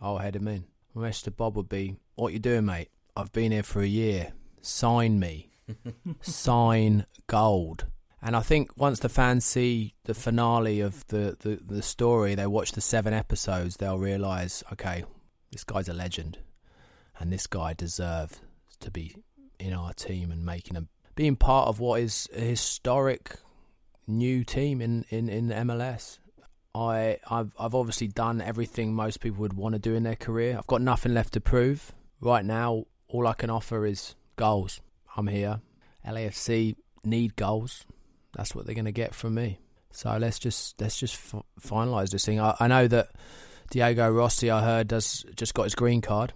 I'll head them in. My message to Bob would be, what you doing, mate? I've been here for a year. Sign me. Sign gold. And I think once the fans see the finale of the, the, the story, they watch the seven episodes, they'll realise, okay, this guy's a legend. And this guy deserves to be in our team and making a being part of what is a historic new team in, in, in MLS. I I've I've obviously done everything most people would want to do in their career. I've got nothing left to prove. Right now, all I can offer is goals. I'm here. LAFC need goals. That's what they're going to get from me. So let's just let's just f- finalize this thing. I, I know that Diego Rossi, I heard, does just got his green card.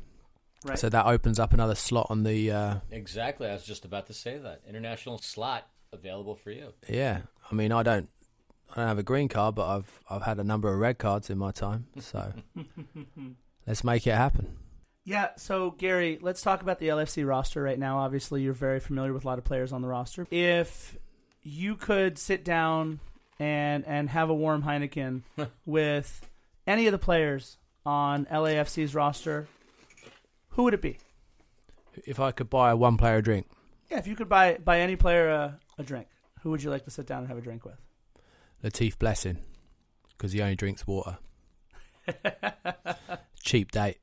Right. So that opens up another slot on the uh, Exactly. I was just about to say that. International slot available for you. yeah. I mean, I don't I don't have a green card, but I've I've had a number of red cards in my time. So let's make it happen. Yeah, so Gary, let's talk about the LAFC roster right now. Obviously, you're very familiar with a lot of players on the roster. If you could sit down and and have a warm Heineken with any of the players on LAFC's roster, who would it be? If I could buy a one player drink, Yeah, if you could buy buy any player a, a drink, who would you like to sit down and have a drink with? Latif Blessing, because he only drinks water. Cheap date.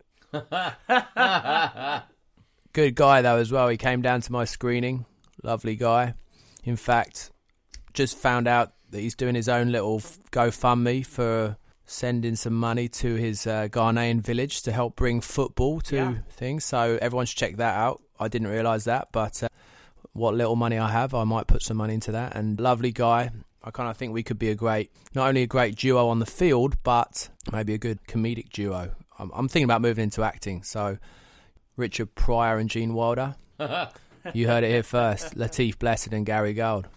Good guy though as well. He came down to my screening. Lovely guy. In fact, just found out that he's doing his own little GoFundMe for sending some money to his uh, Ghanaian village to help bring football to Yeah. things. So everyone should check that out. I didn't realise that, but uh, what little money I have, I might put some money into that. And lovely guy. I kind of think we could be a great, not only a great duo on the field, but maybe a good comedic duo. I'm, I'm thinking about moving into acting. So Richard Pryor and Gene Wilder. you heard it here first. Latif Blessing and Gary Gold.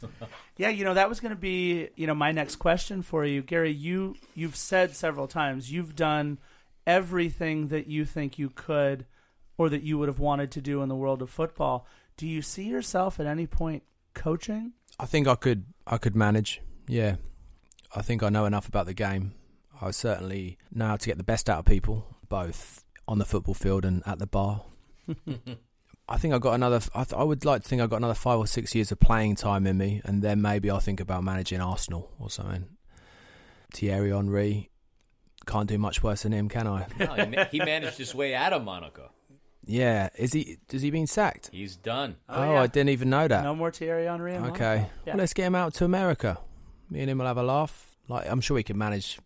Yeah, you know that was going to be you know my next question for you, Gary. You you've said several times you've done everything that you think you could or that you would have wanted to do in the world of football. Do you see yourself at any point coaching? I think I could I could manage. Yeah. I think I know enough about the game. I certainly know how to get the best out of people, both on the football field and at the bar. I think I got another. I, th- I would like to think I got another five or six years of playing time in me, and then maybe I'll think about managing Arsenal or something. Thierry Henry can't do much worse than him, can I? No, he, ma- he managed his way out of Monaco. Yeah, is he? Does he been sacked? He's done. Oh, yeah. I didn't even know that. No more Thierry Henry. in Okay. Yeah. Well, let's get him out to America. Me and him will have a laugh. Like I'm sure he can manage.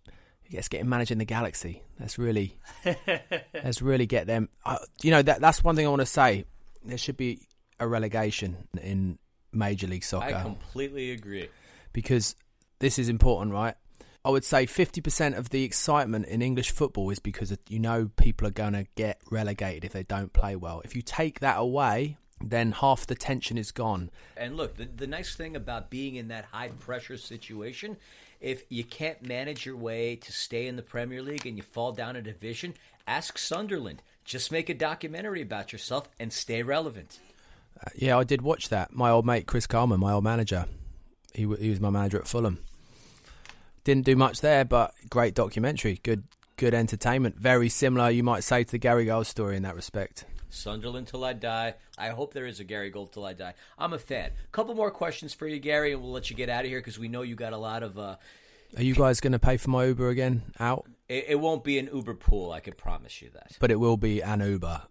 Let's get him managing the galaxy. Let's really, let's really get them. Uh, you know that that's one thing I want to say. There should be a relegation in Major League Soccer. I completely agree. because this is important, right? I would say 50% of the excitement in English football is because you know people are going to get relegated if they don't play well. If you take that away, then half the tension is gone. And look, the, the nice thing about being in that high pressure situation, if you can't manage your way to stay in the Premier League and you fall down a division, ask Sunderland. Just make a documentary about yourself and stay relevant. Uh, yeah, I did watch that. My old mate Chris Coleman, my old manager, he, he was my manager at Fulham. Didn't do much there, but great documentary. Good, good entertainment. Very similar, you might say, to the Gary Gold story in that respect. Sunderland till I die. I hope there is a Gary Gold till I die. I'm a fan. Couple more questions for you, Gary, and we'll let you get out of here because we know you got a lot of. Uh, Are you guys going to pay for my Uber again? Out, it, it won't be an Uber pool. I can promise you that. but it will be an Uber.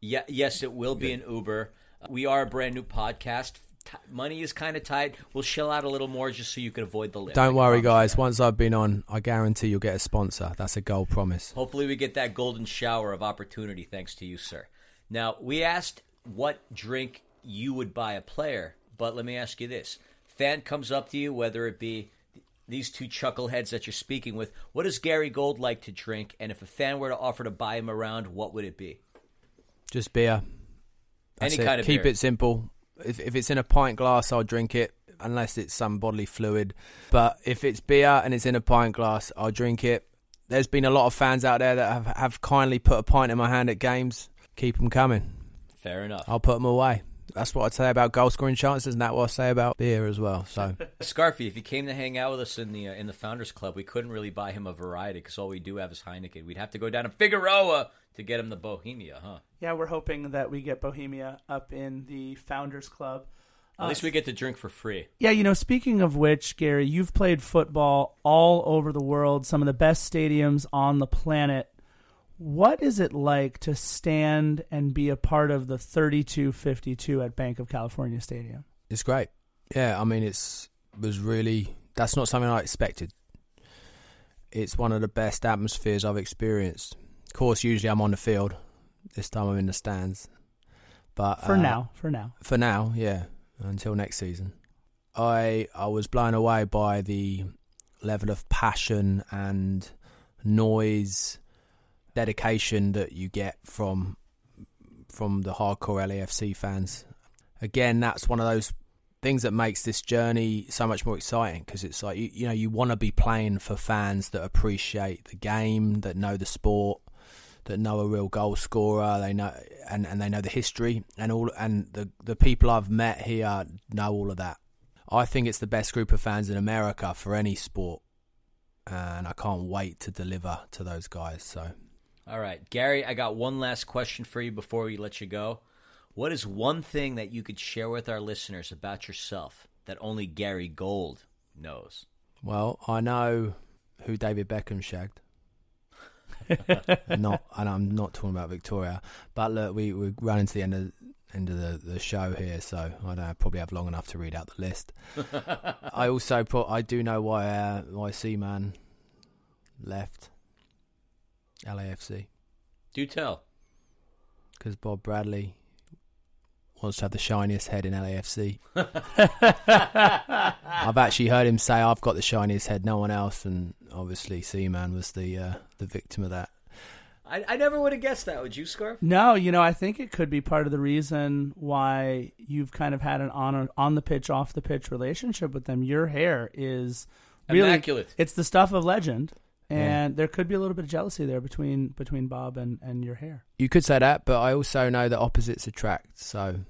Yeah, yes, it will be an Uber. We are a brand new podcast. T- money is kind of tight. We'll shell out a little more just so you can avoid the Lyft. Don't worry, guys. Once I've been on, I guarantee you'll get a sponsor. That's a gold promise. Hopefully, we get that golden shower of opportunity thanks to you, sir. Now, we asked what drink you would buy a player, but let me ask you this. Fan comes up to you, whether it be these two chuckleheads that you're speaking with, what does Gary Gold like to drink? And if a fan were to offer to buy him around, what would it be? Just beer. That's Any it. kind of Keep beer. it simple. If, if it's in a pint glass, I'll drink it, unless it's some bodily fluid. But if it's beer and it's in a pint glass, I'll drink it. There's been a lot of fans out there that have, have kindly put a pint in my hand at games. Keep them coming. Fair enough. I'll put them away. That's what I'd say about goal scoring chances, and that's what I say about beer as well. So Scarfy, if he came to hang out with us in the uh, in the Founders Club, we couldn't really buy him a variety because all we do have is Heineken. We'd have to go down to Figueroa to get him the Bohemia, huh? Yeah, we're hoping that we get Bohemia up in the Founders Club. At least we get to drink for free. Yeah, you know, speaking of which, Gary, you've played football all over the world, some of the best stadiums on the planet. What is it like to stand and be a part of the 3252 at Bank of California Stadium? it's great. Yeah, I mean, it's was really that's not something I expected. It's one of the best atmospheres I've experienced. Of course, usually I'm on the field. This time I'm in the stands. But For uh, now, for now. for now, yeah, until next season. I I was blown away by the level of passion and noise, dedication that you get from from the hardcore LAFC fans. Again, that's one of those things that makes this journey so much more exciting because it's like you, you know you want to be playing for fans that appreciate the game, that know the sport, that know a real goal scorer. They know and, and they know the history and all and the the people I've met here know all of that. I think it's the best group of fans in America for any sport, and I can't wait to deliver to those guys. So All right, Gary, I got one last question for you before we let you go. What is one thing that you could share with our listeners about yourself that only Gary Gold knows? Well, I know who David Beckham shagged. not, and I'm not talking about Victoria. But look, we we're running to the end of end of the, the show here, so I don't know, probably have long enough to read out the list. I also put I do know why uh, why Ciman left LAFC Do tell. because Bob Bradley wants to have the shiniest head in LAFC. I've actually heard him say, "I've got the shiniest head, no one else," and obviously Ciman was the uh, the victim of that. I, I never would have guessed that. Would you, Scarf? No, you know, I think it could be part of the reason why you've kind of had an on on the pitch, off the pitch relationship with them. Your hair is really Immaculate. It's the stuff of legend, and there could be a little bit of jealousy there between between Bob and and your hair. You could say that, but I also know that opposites attract. So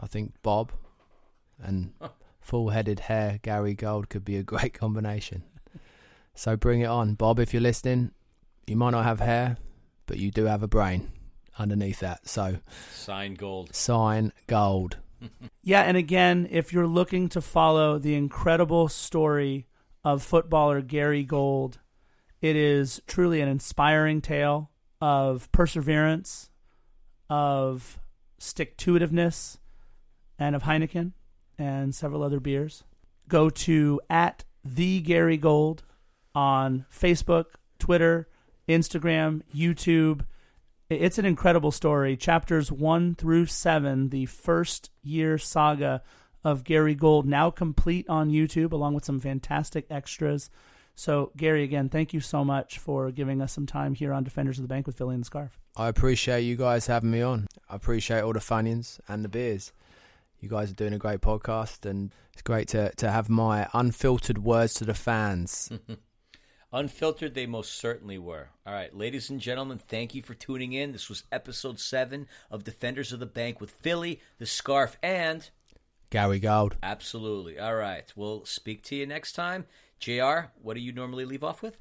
I think Bob and full-headed hair Gary Gold could be a great combination. So bring it on, Bob. If you're listening, you might not have hair, but you do have a brain underneath that. So Sign Gold. sign gold. Yeah, and again, if you're looking to follow the incredible story of footballer Gary Gold, it is truly an inspiring tale of perseverance, of stick to itiveness, and of Heineken and several other beers. Go to at the Gary Gold on Facebook, Twitter, Instagram, YouTube. It's an incredible story. Chapters one through seven, the first year saga of Gary Gold, now complete on YouTube, along with some fantastic extras. So, Gary, again, thank you so much for giving us some time here on Defenders of the Bank with Philly and the Scarf. I appreciate you guys having me on. I appreciate all the Funyuns and the beers. You guys are doing a great podcast, and it's great to, to have my unfiltered words to the fans. Unfiltered, they most certainly were. All right, ladies and gentlemen, thank you for tuning in. This was episode seven of Defenders of the Bank with Philly, the Scarf, and Gary Gold. absolutely. All right, we'll speak to you next time. Jr., what do you normally leave off with?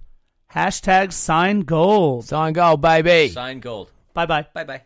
Hashtag sign gold. Sign gold, baby. Sign gold. Bye bye. Bye bye.